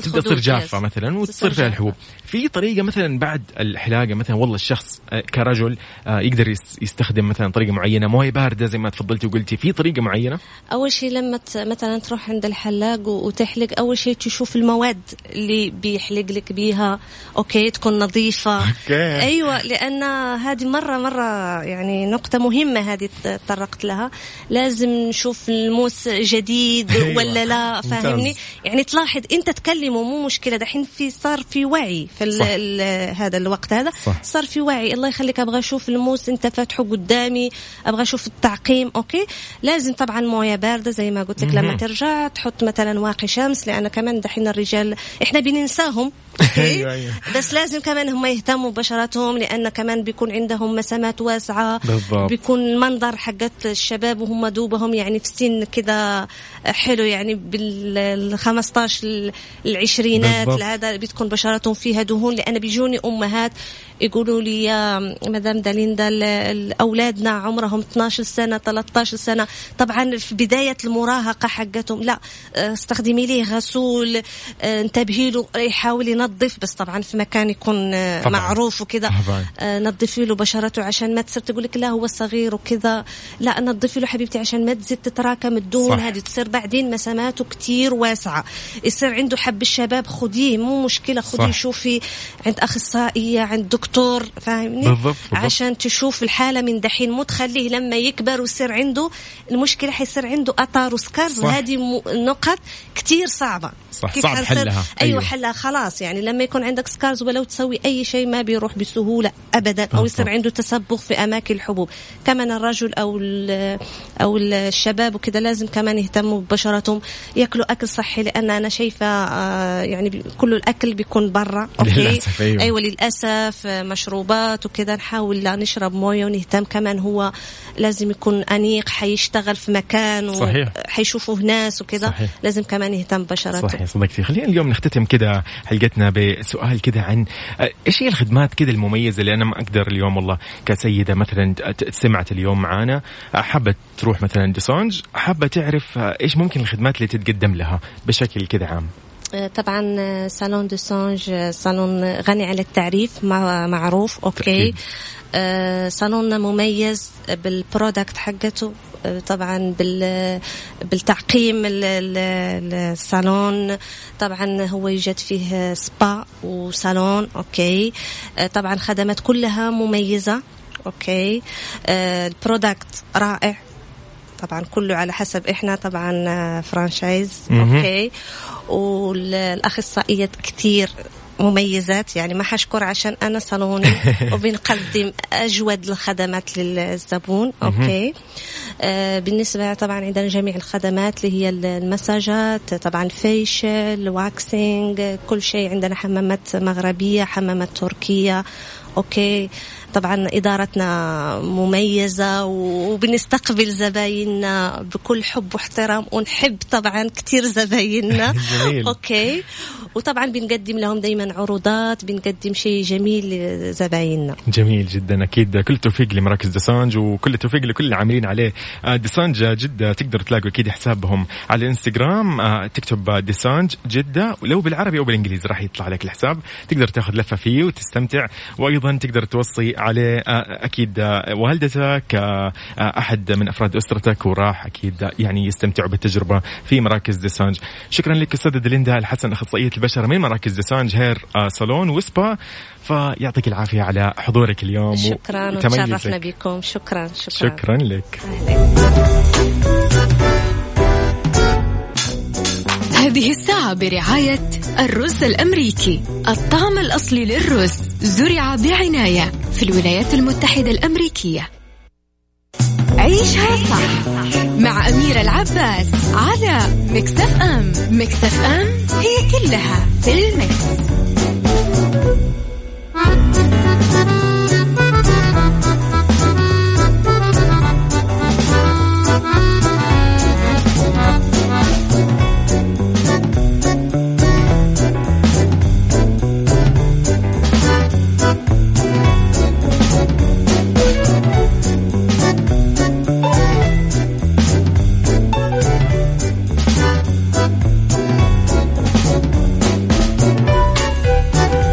تبدأ الخدود تصير جافة يس. مثلا وتصير تصير فيها. الحبوب في طريقة مثلا بعد الحلاقة مثلا والله الشخص آه، كرجل آه، يقدر يس- يستخدم مثلا طريقة معينة مويه باردة زي ما تفضلتي وقلتي في طريقة معينة أول شيء لما مثلا تروح عند الحلاق وتحلق أول شيء تشوف المواد اللي بيحلق لك بيها okay تكون نظيفة أوكي. أيوه لأن هذه مرة مرة يعني نقطة مهمة هذه تطرقت لها لازم نشوف الموس جديد أيوة. ولا لا. فاهمني يعني تلاحظ أنت تكلمه مو مشكلة دحين في صار في وعي في ال صح. ال هذا الوقت هذا صح. صار في وعي الله يخليك أبغى أشوف الموس أنت فاتحه قدامي أبغى أشوف التعقيم أوكي لازم طبعا موية باردة زي ما قلت لك لما. ترجع تحط مثلا واقي شمس لأن كمان دحين الرجال إحنا بننساهم أيوة، أيوة. بس لازم كمان هم يهتموا ببشرتهم لأن كمان بيكون عندهم مسامات واسعة بالضبط. بيكون المنظر حقت الشباب وهم دوبهم يعني في سن كذا حلو يعني بال 15 العشرينات. هذا بتكون بشرتهم فيها دهون لأن بيجوني أمهات يقولوا لي يا مدام داليندا ال- ال- اولادنا عمرهم 12 سنة 13 سنة طبعا في بداية المراهقة حقتهم لا آه، استخدمي ليه غسول آه، انتبهي له يحاول ينظف بس طبعا في مكان يكون آه، طبعاً. معروف وكذا طبعاً. آه، نظفي له بشرته عشان ما تصير تقول لك لا هو صغير وكذا لا نظفي له حبيبتي عشان ما تزيد تتراكم الدهون. هذه تصير بعدين مساماته كتير واسعة يصير عنده حب الشباب خديه مو مشكلة خديه. شوفي عند أخصائية عند دكتور فاهمني بالضبط، بالضبط. عشان تشوف الحالة من دحين مو تخليه لما يكبر ويصير عنده المشكلة حيصير عنده صح. وهذه م- نقط كتير صعبة صح، كيف صعب حلها. أيوه, أيوة. أيوة. حلها خلاص يعني لما يكون عندك سكارز ولو تسوي أي شيء ما بيروح بسهولة ابدا أو يصير. عنده تسبغ في أماكن الحبوب كمان الرجل أو ال- أو الشباب وكذا لازم كمان يهتموا ببشرتهم ياكلوا أكل صحي لأن أنا شايفة آه، يعني كل الأكل بيكون برا okay للأسف، أيوة. أيوه للأسف آه، مشروبات وكذا نحاول لا نشرب موية ونهتم كمان هو لازم يكون أنيق حيشتغل في مكان صحيح. وحيشوفه ناس وكذا. لازم كمان يهتم ببشرته صحيح صدقتي خلينا اليوم نختتم كده حلقتنا بسؤال كده عن آه، إيش هي الخدمات كده المميزة اللي أنا ما أقدر اليوم والله كسيدة مثلا سمعت اليوم معانا آه، حابة تروح مثلا ديسونج حابة تعرف آه، إيش ممكن الخدمات اللي تتقدم لها بشكل كده عام؟ طبعا صالون ديسانج آه، صالون غني عن التعريف مع- معروف okay. صالوننا مميز بال product حقته طبعا بال بالتعقيم ال- ال- الصالون. طبعا هو يوجد فيه سبا وصالون okay. آه، طبعا خدمات كلها مميزة okay. آه ال product رائع. طبعا كله على حسب إحنا طبعا آه، franchise. Okay. والأخصائيات كتير مميزات يعني ما حشكر عشان أنا صالوني. وبنقدم أجود الخدمات للزبون okay. آه بالنسبة طبعا عندنا جميع الخدمات اللي هي المساجات طبعا facial waxing كل شيء عندنا حمامات مغربية حمامات تركية okay. طبعا إدارتنا مميزة وبنستقبل زبايننا بكل حب واحترام ونحب طبعا كثير زبايننا. جميل. Okay. وطبعا بنقدم لهم دائما عروضات بنقدم شيء جميل لزبايننا. جميل جدا أكيد. كل التوفيق لمراكز ديسانج وكل التوفيق لكل العاملين عليه. آه، ديسانج جدة تقدر تلاقوا أكيد حسابهم على الإنستغرام آه، تكتب ديسانج جدة ولو بالعربي أو بالإنجليزي راح يطلع لك الحساب. تقدر تاخذ لفة فيه وتستمتع وأيضا تقدر توصي عليه. أكيد والدتك أحد من أفراد أسرتك وراح أكيد يعني يستمتعوا بالتجربة في مراكز ديسانج شكرا لك أستاذة دليندا الحسن أخصائية البشره من مراكز ديسانج hair salon و spa. فيعطيك العافية على حضورك اليوم شكرا. وتشرفنا بكم. شكرا شكرا. شكرا لك. هذه الساعة برعاية الرز الأمريكي. الطعم الأصلي للرز زرع بعناية في الولايات المتحدة الأمريكية. عيشها صح مع أميرة العباس على مكتف أم مكتف أم هي كلها في المكس.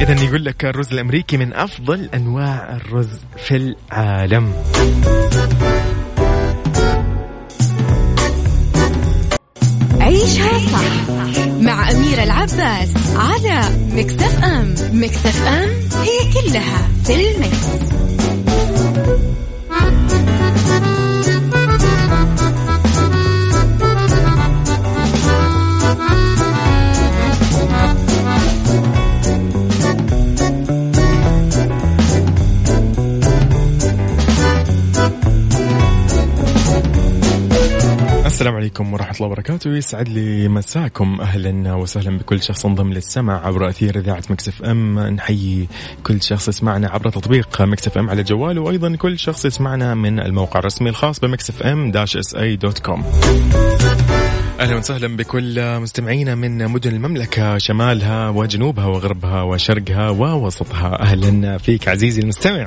اذا يقول لك الرز الأمريكي من أفضل أنواع الرز في العالم عيشها صح مع أميرة العباس على مكتف أم مكتف أم هي كلها في المكس. السلام عليكم ورحمة الله وبركاته. يسعد لي مساكم. أهلا وسهلا بكل شخص انضم للسمع عبر أثير إذاعة Mix FM. نحيي كل شخص يسمعنا عبر تطبيق Mix FM على جواله وأيضا كل شخص يسمعنا من الموقع الرسمي الخاص ب Mix FM dash SA dot com أهلا وسهلا بكل مستمعينا من مدن المملكة شمالها وجنوبها وغربها وشرقها ووسطها. أهلا فيك عزيزي المستمع.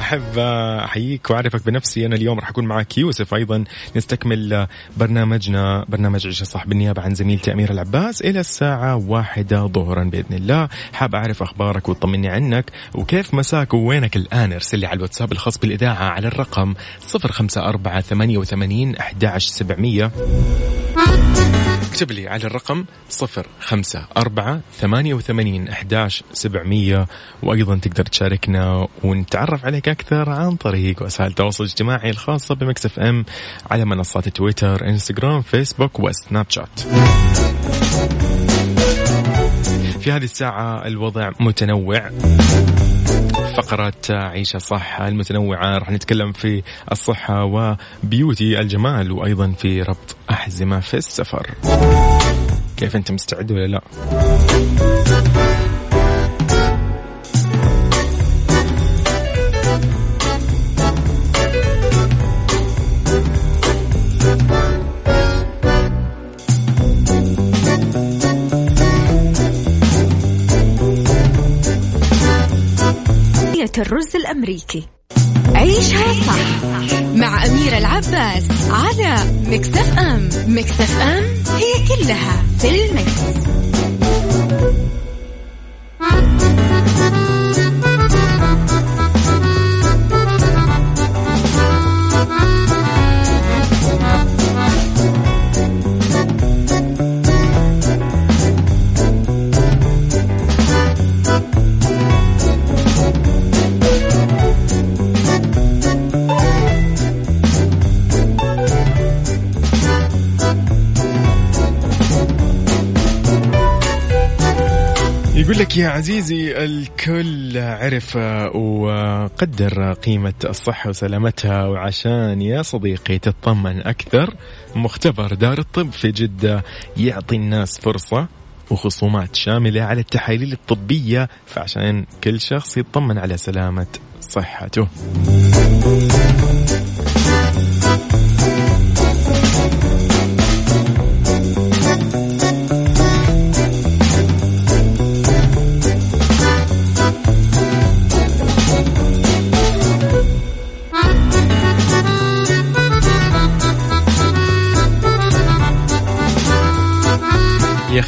أحب أحييك وأعرفك بنفسي. أنا اليوم راح أكون معك يوسف أيضا. نستكمل برنامجنا برنامج عيشه صح بالنيابه عن زميلتي اميره العباس إلى الساعة واحدة ظهرا بإذن الله. حاب أعرف أخبارك وتطمني عنك وكيف مساك ووينك الآن؟ ارسل لي على الواتساب الخاص بالإذاعة على الرقم 054 88 11700 اكتب لي على الرقم صفر خمسة أربعة ثمانية وثمانين أحداش سبعمية وأيضا تقدر تشاركنا ونتعرف عليك أكثر عن طريق وسائل التواصل الاجتماعي الخاصة ب Mix FM على منصات تويتر إنستغرام فيسبوك وسناب شات. في هذه الساعة الوضع متنوع. فقرات عيشها صح المتنوعة. راح نتكلم في الصحة و beauty الجمال وأيضا في ربط أحزمة في السفر. كيف أنت مستعد ولا لا؟ الرز الأمريكي عيشها صح مع أميرة العباس على مكتف أم مكتف أم هي كلها في المكس. يقول لك يا عزيزي الكل عرف وقدر قيمة الصحة وسلامتها وعشان يا صديقي تطمن أكثر مختبر دار الطب في جدة يعطي الناس فرصة وخصومات شاملة على التحاليل الطبية فعشان كل شخص يطمن على سلامة صحته.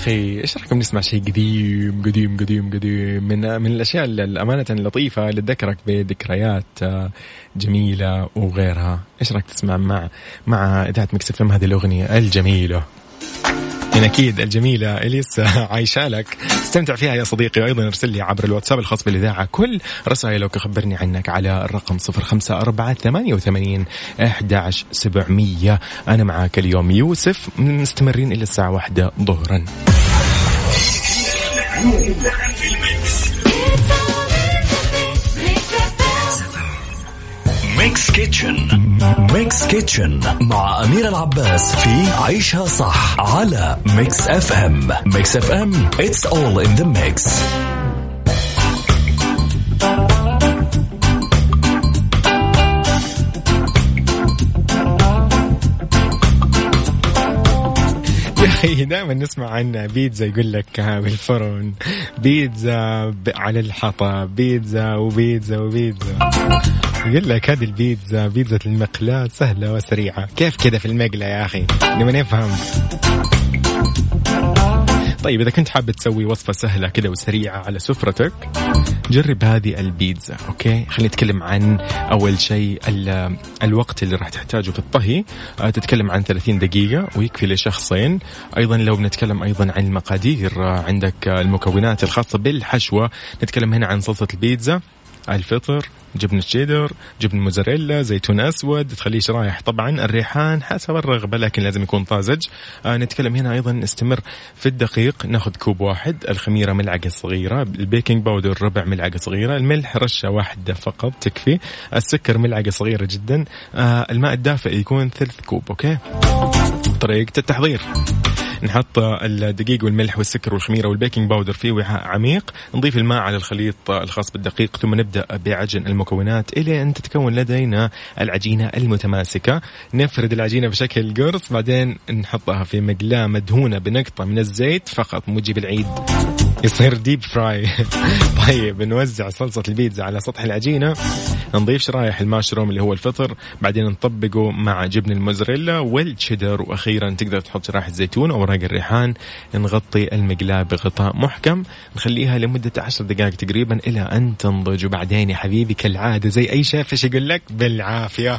أخي إيش رأيكم نسمع شيء قديم قديم قديم قديم؟ من من الأشياء الأمانة اللطيفة اللي تذكرك بذكريات آه، جميلة وغيرها. إيش رأيك تسمع مع مع إذاعة مكس إم؟ هذه الأغنية الجميلة. يعني أكيد الجميلة إليس عايشة لك. استمتع فيها يا صديقي وأيضا ارسل لي عبر الواتساب الخاص بالإذاعة كل رسائلك وخبرني عنك على الرقم 054 88 11700 أنا معاك اليوم يوسف مستمرين إلى الساعة واحدة ظهرا. Mix Kitchen Mix Kitchen مع أميرة العباس في عيشها صح على Mix FM Mix FM it's all in the mix. أخي دائما نسمع عن بيتزا يقول لك بالفرن بيتزا على الحطب بيتزا وبيتزا وبيتزا. يقول لك هذه البيتزا بيتزا المقلاة سهلة وسريعة. كيف كذا في المقلة يا أخي؟ نبغى نفهم. طيب إذا كنت حابب تسوي وصفة سهلة كذا وسريعة على سفرتك جرب هذه البيتزا أوكي؟ خلينا نتكلم عن أول شيء ال- الوقت اللي راح تحتاجه في الطهي. آه، تتكلم عن 30 دقيقة ويكفي لشخصين. أيضا لو بنتكلم أيضا عن المقادير آه، عندك آه، المكونات الخاصة بالحشوة. نتكلم هنا عن صلصة البيتزا. الفطر جبنة شيدر جبن موزاريلا زيتون أسود تخليه شرايح. طبعا الريحان حسب الرغبة لكن لازم يكون طازج. آه نتكلم هنا أيضا نستمر في الدقيق. ناخذ كوب واحد الخميرة ملعقة صغيرة ال baking powder ربع ملعقة صغيرة الملح رشة واحدة فقط تكفي السكر ملعقة صغيرة جدا. آه الماء الدافئ يكون ثلث كوب okay؟ طريقة التحضير. نحط الدقيق والملح والسكر والخميرة وال baking powder في وعاء عميق. نضيف الماء على الخليط الخاص بالدقيق ثم نبدأ بعجن المكونات إلى أن تتكون لدينا العجينة المتماسكة. نفرد العجينة بشكل قرص بعدين نحطها في مقلاة مدهونة بنقطة من الزيت فقط مو تجيب العيد. يصير deep fry طيب نوزع صلصة البيتزا على سطح العجينة. نضيف شرايح الماشروم اللي هو الفطر. بعدين نطبقه مع جبن الموزاريلا والتشيدر. وأخيرا تقدر تحط شرايح الزيتون أو اوراق الريحان. نغطي المقلاة بغطاء محكم. نخليها لمدة عشر دقائق تقريبا إلى أن تنضج. وبعدين يا حبيبي كالعادة زي أي شيف إيش يقول لك؟ بالعافية.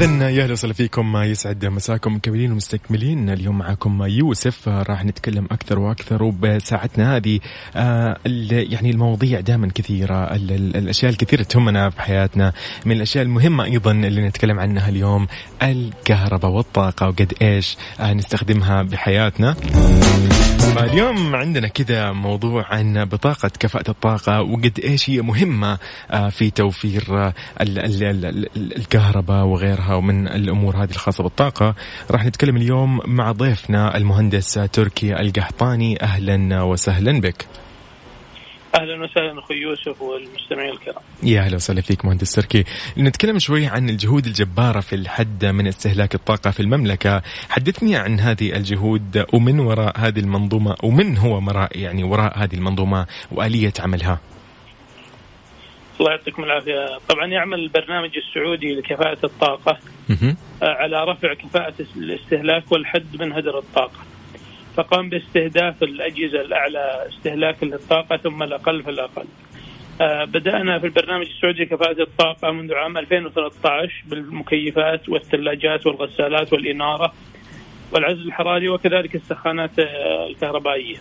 إذا يا أهلا وسهلا فيكم يسعد مساكم مكملين ومستكملين. اليوم معكم يوسف راح نتكلم أكثر وأكثر وبساعتنا هذه آه يعني المواضيع دائما كثيرة ال- ال- الأشياء الكثيرة تهمنا في حياتنا. من الأشياء المهمة أيضا اللي نتكلم عنها اليوم الكهرباء والطاقة وقد إيش آه نستخدمها بحياتنا. فاليوم عندنا كذا موضوع عن بطاقة كفاءة الطاقة وقد إيش هي مهمة آه، في توفير آه، ال- ال- ال- ال- الكهرباء وغيرها ومن الأمور هذه الخاصة بالطاقة راح نتكلم اليوم مع ضيفنا المهندس تركي القحطاني أهلا وسهلا بك. أهلا وسهلا أخوي يوسف والمستمعين الكرام. يا أهلا وسهلا فيك مهندس تركي نتكلم شوي عن الجهود الجبارة في الحد من استهلاك الطاقة في المملكة حدثني عن هذه الجهود ومن وراء هذه المنظومة ومن هو وراء يعني وراء هذه المنظومة وآلية عملها الله يعطيكم العافية، طبعا يعمل البرنامج السعودي لكفاءة الطاقة مهم. آه، على رفع كفاءة الاستهلاك والحد من هدر الطاقة. فقام باستهداف الأجهزة الأعلى استهلاكا للطاقة ثم الأقل فالأقل آه، بدأنا في البرنامج السعودي كفاءة الطاقة منذ عام 2013 بالمكيفات والثلاجات والغسالات والإنارة والعزل الحراري وكذلك السخانات آه، الكهربائية.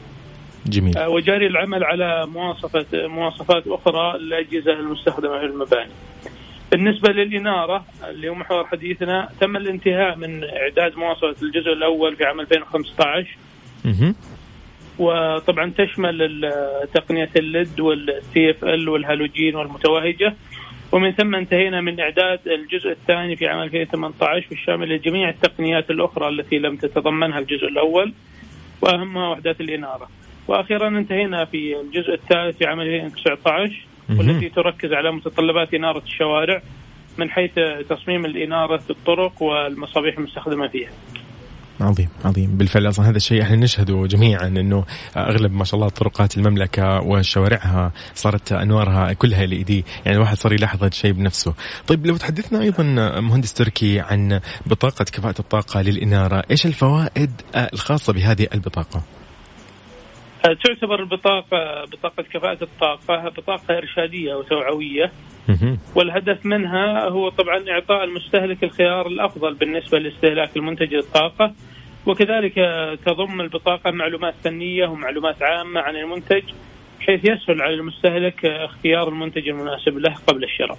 جميل. آه، وجاري العمل على مواصفة مواصفات أخرى للأجهزة المستخدمة في المباني. بالنسبة للإنارة اللي هو محور حديثنا تم الانتهاء من إعداد مواصفة الجزء الأول في عام 2015 مهم. وطبعا تشمل تقنية ال LED وال CFL والهالوجين والمتوهجة. ومن ثم انتهينا من إعداد الجزء الثاني في عام 2018 والشامل لجميع التقنيات الأخرى التي لم تتضمنها الجزء الأول. وأهمها وحدات الإنارة. وأخيرا انتهينا في الجزء الثالث في عام 2019 والتي تركز على متطلبات إنارة الشوارع من حيث تصميم الإنارة في الطرق والمصابيح المستخدمة فيها. عظيم عظيم. بالفعل أصلا هذا الشيء إحنا نشهده جميعا إنه أغلب ما شاء الله طرقات المملكة وشوارعها صارت أنوارها كلها ال دي. يعني الواحد صار يلاحظ هذا الشيء بنفسه. طيب لو تحدثنا أيضا مهندس تركي عن بطاقة كفاءة الطاقة للإنارة إيش الفوائد الخاصة بهذه البطاقة؟ تعتبر البطاقة بطاقة كفاءة الطاقة بطاقة إرشادية وتوعوية. والهدف منها هو طبعا إعطاء المستهلك الخيار الأفضل بالنسبة لاستهلاك المنتج للطاقة وكذلك تضم البطاقة معلومات فنية ومعلومات عامة عن المنتج بحيث يسهل على المستهلك اختيار المنتج المناسب له قبل الشراء.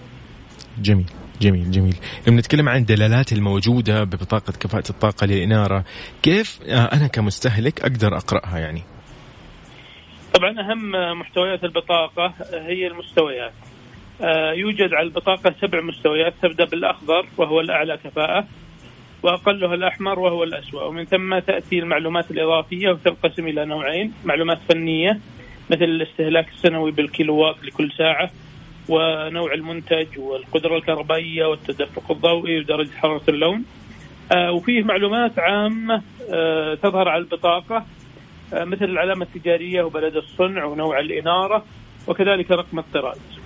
جميل جميل جميل. لما نتكلم عن الدلالات الموجودة ببطاقة كفاءة الطاقة للإنارة كيف آه، أنا كمستهلك أقدر أقرأها يعني؟ طبعا أهم محتويات البطاقة هي المستويات. يوجد على البطاقة سبع مستويات تبدأ بالأخضر وهو الأعلى كفاءة وأقلها الأحمر وهو الأسوأ. ومن ثم تأتي المعلومات الإضافية وتنقسم إلى نوعين معلومات فنية مثل الاستهلاك السنوي بالكيلووات لكل ساعة ونوع المنتج والقدرة الكهربائية والتدفق الضوئي ودرجة حرارة اللون. آه، وفيه معلومات عامة آه، تظهر على البطاقة آه، مثل العلامة التجارية وبلد الصنع ونوع الإنارة وكذلك رقم الطراز.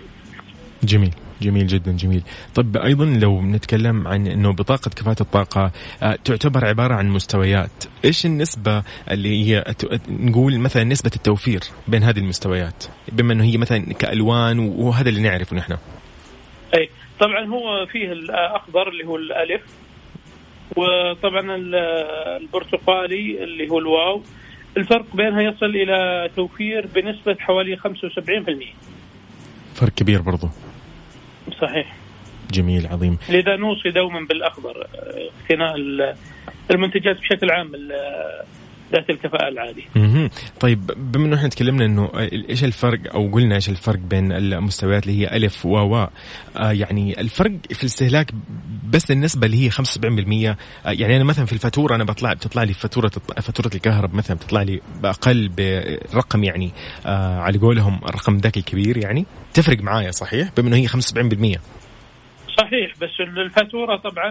جميل جميل جدا جميل. طب أيضا لو نتكلم عن أنه بطاقة كفاءة الطاقة آه، تعتبر عبارة عن مستويات. إيش النسبة اللي هي نقول مثلا نسبة التوفير بين هذه المستويات؟ بما أنه هي مثلا كألوان وهذا اللي نعرفه نحن. أي طبعا هو فيه الأخضر اللي هو الألف وطبعا ال- البرتقالي اللي هو الواو. الفرق بينها يصل إلى توفير بنسبة حوالي 75% فرق كبير برضو. صحيح. جميل عظيم. لذا نوصي دوما بالأخضر آه، اقتناء ال- المنتجات بشكل عام ال- ذات الكفاءة العالية. مهم. طيب بما إنه إحنا تكلمنا إنه إيش الفرق أو قلنا إيش الفرق بين المستويات اللي هي ألف و و آه يعني الفرق في الاستهلاك بس النسبة اللي هي 75% آه يعني أنا مثلا في الفاتورة أنا بطلع بتطلع لي فاتورة فاتورة الكهرب مثلا بتطلع لي بأقل برقم يعني آه على قولهم الرقم ذاك الكبير يعني. تفرق معايا صحيح؟ بما إنه هي 75% صحيح بس الفاتورة طبعا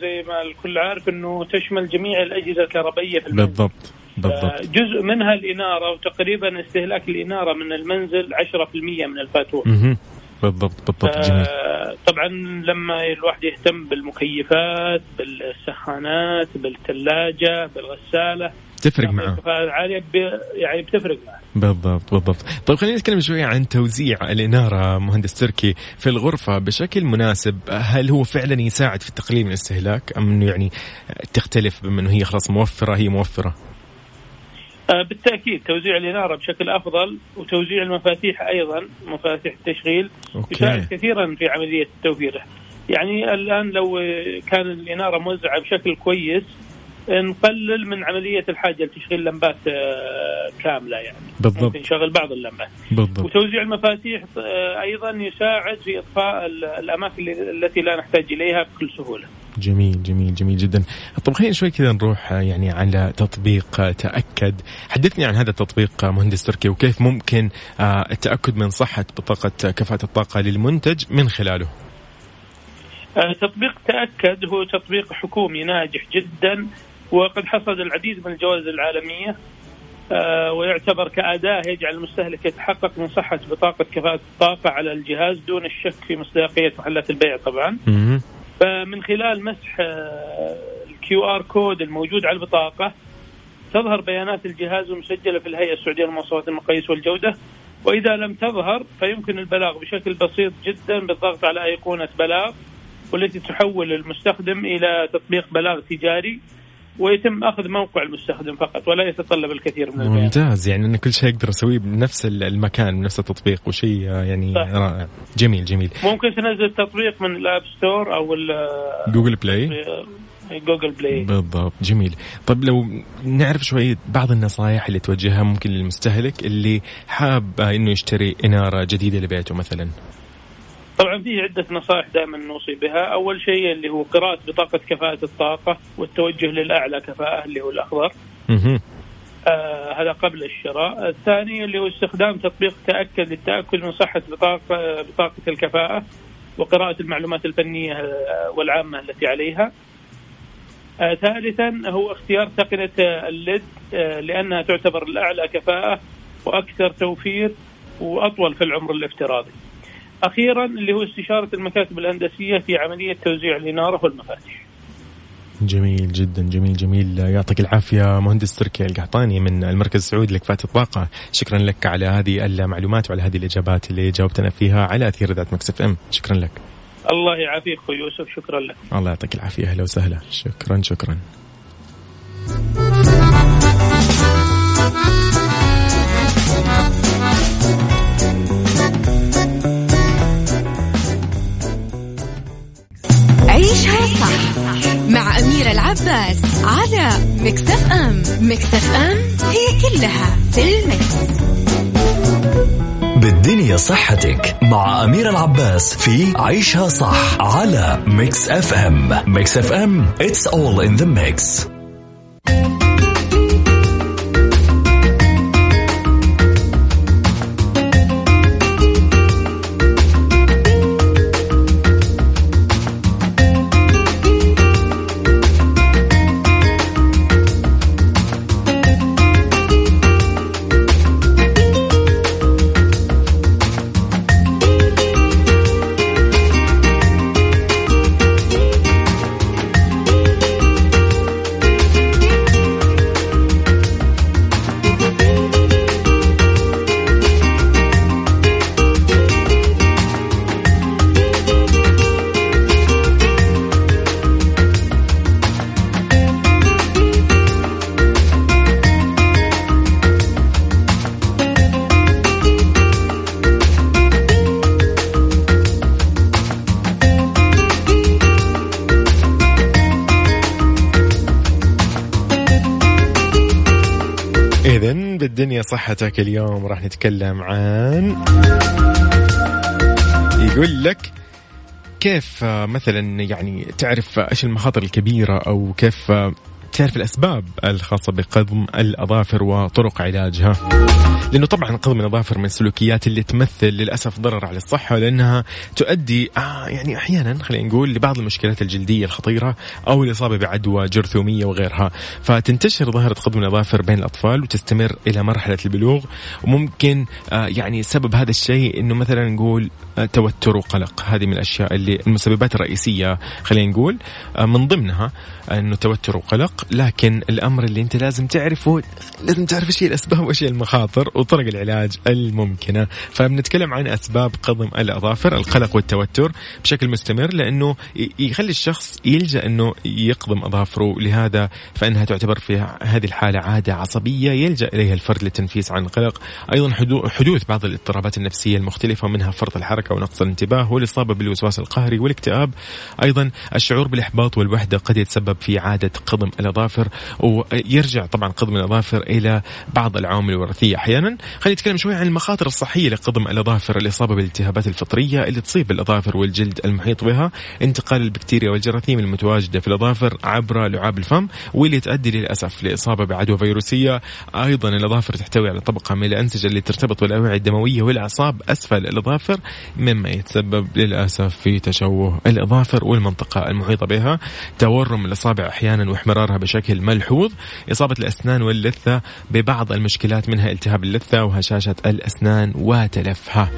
زي ما الكل عارف أنه تشمل جميع الأجهزة الكهربائية في المنزل بالضبط. بالضبط. جزء منها الإنارة وتقريبا استهلاك الإنارة من المنزل 10% من الفاتورة. بالضبط بالضبط جميل. آه، طبعا لما الواحد يهتم بالمكيفات بالسخانات بالثلاجة بالغسالة تفرق الكفاءة العالية ب- يعني بتفرق معه. بالضبط بالضبط. طيب خلينا نتكلم شوية عن توزيع الإنارة مهندس تركي في الغرفة بشكل مناسب. هل هو فعلا يساعد في التقليل من الاستهلاك أم يعني تختلف بما أنه هي خلاص موفرة هي موفرة؟ آه، بالتأكيد توزيع الإنارة بشكل أفضل وتوزيع المفاتيح أيضا مفاتيح التشغيل يساعد كثيرا في عملية التوفير يعني الآن لو كان الإنارة موزعة بشكل كويس نقلل من عملية الحاجة لتشغيل لمبات آه، كاملة يعني. بالضبط. نشغل بعض اللمبات. بالضبط. وتوزيع المفاتيح آه، أيضا يساعد في إطفاء ال- الأماكن اللي- التي لا نحتاج إليها بكل سهولة. جميل جميل جميل جدا. طب خلينا شوي كذا نروح يعني على تطبيق تأكد. حدثني عن هذا التطبيق مهندس تركي وكيف ممكن آه، التأكد من صحة بطاقة كفاءة الطاقة للمنتج من خلاله؟ آه، تطبيق تأكد هو تطبيق حكومي ناجح جدا. وقد حصد العديد من الجوائز العالمية آه، ويعتبر كأداة يجعل المستهلك يتحقق من صحة بطاقة كفاءة الطاقة على الجهاز دون الشك في مصداقية محلات البيع طبعا. فمن خلال مسح ال QR code الموجود على البطاقة تظهر بيانات الجهاز المسجلة في الهيئة السعودية للمواصفات المقاييس والجودة. وإذا لم تظهر فيمكن البلاغ بشكل بسيط جدا بالضغط على أيقونة بلاغ والتي تحول المستخدم إلى تطبيق بلاغ تجاري. ويتم أخذ موقع المستخدم فقط ولا يتطلب الكثير من البيانات. ممتاز يعني إن كل شيء أقدر اسويه بنفس المكان بنفس التطبيق وشيء يعني صح. رائع. جميل جميل. ممكن تنزل التطبيق من ال App Store أو Google Play؟ Google Play. بالضبط جميل. طيب لو نعرف شوي بعض النصائح اللي توجهها ممكن للمستهلك اللي حاب إنه يشتري إنارة جديدة لبيته مثلا. طبعا في عدة نصائح دائما نوصي بها. أول شيء اللي هو قراءة بطاقة كفاءة الطاقة والتوجه للأعلى كفاءة اللي هو الأخضر. آه هذا قبل الشراء. الثاني اللي هو استخدام تطبيق تأكد للتأكد من صحة بطاقة, بطاقة الكفاءة وقراءة المعلومات الفنية آه، والعامة التي عليها. آه ثالثا هو اختيار تقنية الليد آه لأنها تعتبر الأعلى كفاءة وأكثر توفير وأطول في العمر الافتراضي. أخيرا اللي هو استشارة المكاتب الهندسية في عملية توزيع الإنارة والمفاتيح. جميل جدا جميل جميل. يعطيك العافية مهندس تركي القحطاني من المركز السعودي لكفاءة الطاقة شكرا لك على هذه المعلومات وعلى هذه الإجابات اللي جاوبتنا فيها على أثير ذات مكسف أم. شكرا لك. الله يعافيك أخوي يوسف شكرا لك. الله يعطيك العافية أهلا وسهلا. شكرا شكرا. أميرة العباس على Mix FM. Mix FM هي كلها في ال mix. بالدنيا صحتك مع أميرة العباس في عيشها صح على Mix FM. Mix FM it's all in the mix. صحتك اليوم راح نتكلم عن يقول لك كيف مثلا يعني تعرف إيش المخاطر الكبيرة أو كيف تعرف الأسباب الخاصة بقضم الأظافر وطرق علاجها. لأنه طبعا قضم الأظافر من السلوكيات اللي تمثل للأسف ضرر على الصحة لأنها تؤدي آه يعني أحيانا خلينا نقول لبعض المشكلات الجلدية الخطيرة أو الإصابة بعدوى جرثومية وغيرها. فتنتشر ظاهرة قضم الأظافر بين الأطفال وتستمر إلى مرحلة البلوغ. وممكن آه يعني سبب هذا الشيء أنه مثلا نقول آه توتر وقلق. هذه من الأشياء اللي المسببات الرئيسية خلينا نقول آه من ضمنها أنه توتر وقلق لكن الأمر اللي أنت لازم تعرفه لازم تعرف إيش هي الأسباب وإيش هي المخاطر وطرق العلاج الممكنة. فبنتكلم عن أسباب قضم الأظافر القلق والتوتر بشكل مستمر لأنه يخلي الشخص يلجأ إنه يقضم أظافره. لهذا فإنها تعتبر في هذه الحالة عادة عصبية يلجأ إليها الفرد للتنفيس عن القلق أيضا حدوث بعض الاضطرابات النفسية المختلفة منها فرط الحركة ونقص الانتباه والإصابة بالوسواس القهري والاكتئاب. أيضا الشعور بالإحباط والوحدة قد يتسبب في عاده قضم الاظافر ويرجع طبعا قضم الاظافر إلى بعض العوامل الوراثية. أحيانا خلينا نتكلم شوي عن المخاطر الصحية لقضم الاظافر الاصابه بالالتهابات الفطرية اللي تصيب الاظافر والجلد المحيط بها انتقال البكتيريا والجراثيم المتواجدة في الاظافر عبر لعاب الفم واللي تؤدي للأسف لإصابة بعدوى فيروسية. أيضا الاظافر تحتوي على طبقة من الأنسجة اللي ترتبط بالأوعية الدموية والأعصاب أسفل الاظافر مما يتسبب للأسف في تشوه الاظافر والمنطقة المحيطة بها. تورم الاصابع أحيانا واحمرارها بشكل ملحوظ. إصابة الأسنان واللثة ببعض المشكلات منها التهاب اللثة وهشاشة الأسنان وتلفها.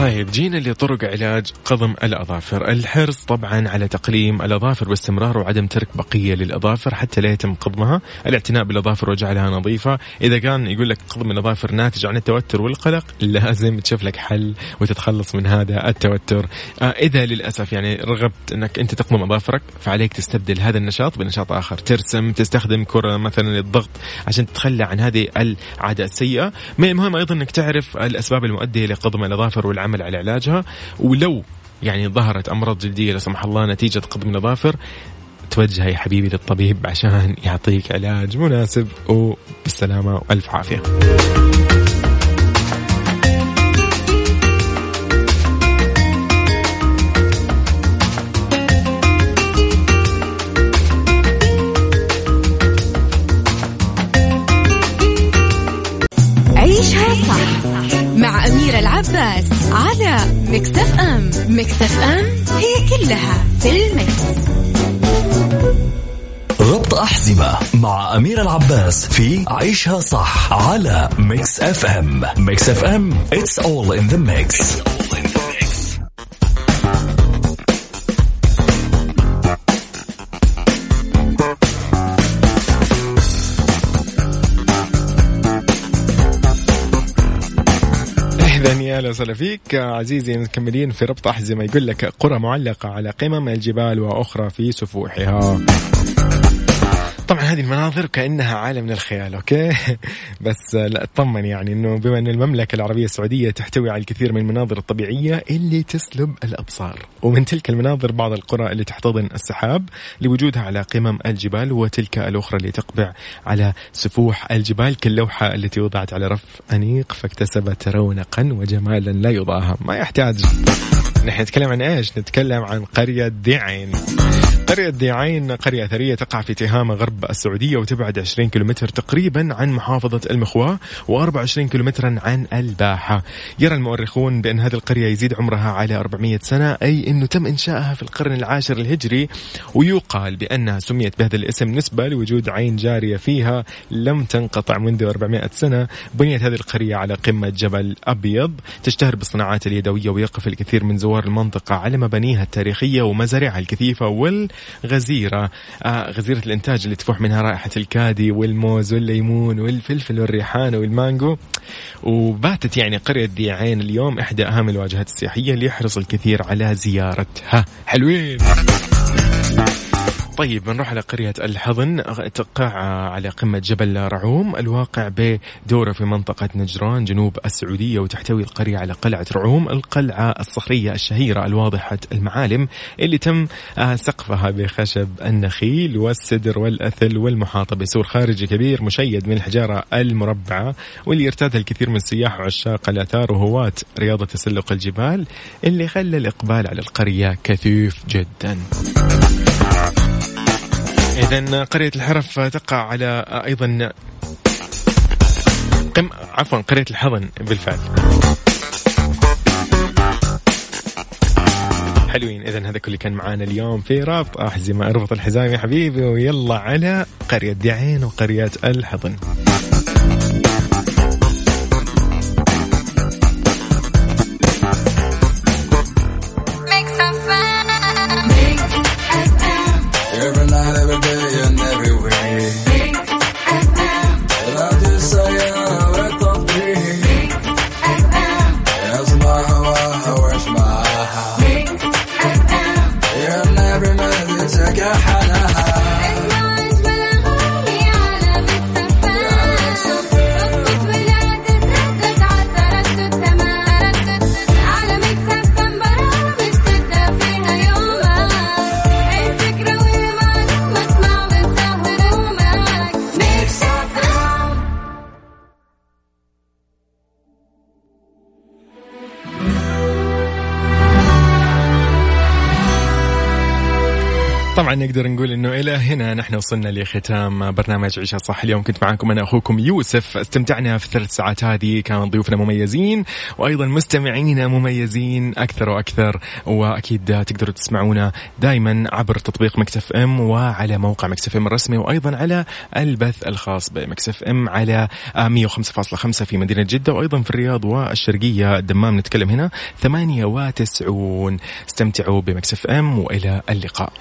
طيب جينا لطرق علاج قضم الأظافر. الحرص طبعا على تقليم الأظافر باستمرار وعدم ترك بقية للأظافر حتى لا يتم قضمها. الاعتناء بالأظافر وجعلها نظيفة. إذا كان يقول لك قضم الأظافر ناتج عن التوتر والقلق لازم تشوف لك حل وتتخلص من هذا التوتر. آه إذا للأسف يعني رغبت أنك أنت تقضم أظافرك فعليك تستبدل هذا النشاط بنشاط آخر. ترسم تستخدم كرة مثلا للضغط عشان تتخلى عن هذه العادة السيئة. من المهم أيضا أنك تعرف الأسباب المؤدية لقضم الأظافر والعمل على علاجها ولو يعني ظهرت أمراض جلدية لا سمح الله نتيجة قضم الاظافر توجه يا حبيبي للطبيب عشان يعطيك علاج مناسب وبالسلامة وألف عافية. على Mix FM. Mix FM it's all in the mix. ربط أحزمة مع أمير العباس في عيشها صح على Mix FM. Mix FM it's all in the mix. أهلا يا أهلا وسهلا فيك. عزيزي مكملين في ربط أحزمة يقول لك قرى معلقة على قمم الجبال وأخرى في سفوحها. طبعا هذه المناظر كأنها عالم من الخيال أوكي؟ بس لا اطمن يعني إنه بما إن المملكة العربية السعودية تحتوي على الكثير من المناظر الطبيعية اللي تسلب الأبصار. ومن تلك المناظر بعض القرى اللي تحتضن السحاب لوجودها على قمم الجبال وتلك الأخرى اللي تقبع على سفوح الجبال كاللوحة التي وضعت على رف أنيق فاكتسبت رونقا وجمالا لا يضاهى. ما يحتاج. نحن نتكلم عن إيش؟ نتكلم عن قرية ديعين قرية ديعين قرية أثرية تقع في تهامة غرب السعودية وتبعد 20 كيلومتر تقريبا عن محافظة المخواة و24 كيلومترا عن الباحة. يرى المؤرخون بأن هذه القرية يزيد عمرها على 400 سنة أي أنه تم إنشائها في القرن العاشر الهجري ويقال بأنها سميت بهذا الاسم نسبة لوجود عين جارية فيها لم تنقطع منذ 400 سنة. بنيت هذه القرية على قمة جبل أبيض تشتهر بالصناعات اليدوية ويقف الكثير من زوار المنطقة على مبانيها التاريخية ومزارعها الكثيفة والغزيرة آه غزيرة الإنتاج اللي تفوح منها رائحة الكادي والموز والليمون والفلفل والريحان والمانجو. وباتت يعني قرية ديعين اليوم إحدى أهم الواجهات السياحية اللي يحرص الكثير على زيارتها. حلوين! طيب بنروح على قرية الحضن تقع على قمة جبل رعوم الواقع بدورة في منطقة نجران جنوب السعودية وتحتوي القرية على قلعة رعوم القلعة الصخرية الشهيرة الواضحة المعالم اللي تم سقفها بخشب النخيل والسدر والأثل والمحاطة بسور خارجي كبير مشيد من الحجارة المربعة واللي يرتادها الكثير من السياح وعشاق الآثار وهواة رياضة تسلق الجبال اللي خلى الإقبال على القرية كثيف جداً. إذا قرية الحرف تقع على أيضا قم عفوا قرية الحضن بالفعل. حلوين اذا هذا كل كان معانا اليوم في رابط. أحزمة أربط الحزام يا حبيبي ويلا على قرية دعين وقرية الحضن. نقدر نقول إنه إلى هنا نحن وصلنا لختام برنامج عيشها صح اليوم كنت معاكم أنا أخوكم يوسف. استمتعنا في الثلاث ساعات هذه. كان ضيوفنا مميزين وأيضا مستمعينا مميزين أكثر وأكثر. وأكيد تقدروا تسمعونا دائما عبر تطبيق Mix FM وعلى موقع Mix FM الرسمي وأيضا على البث الخاص ب Mix FM على 105.5 في مدينة جدة وأيضا في الرياض والشرقية. الدمام نتكلم هنا 98 استمتعوا بمكسف إم وإلى اللقاء.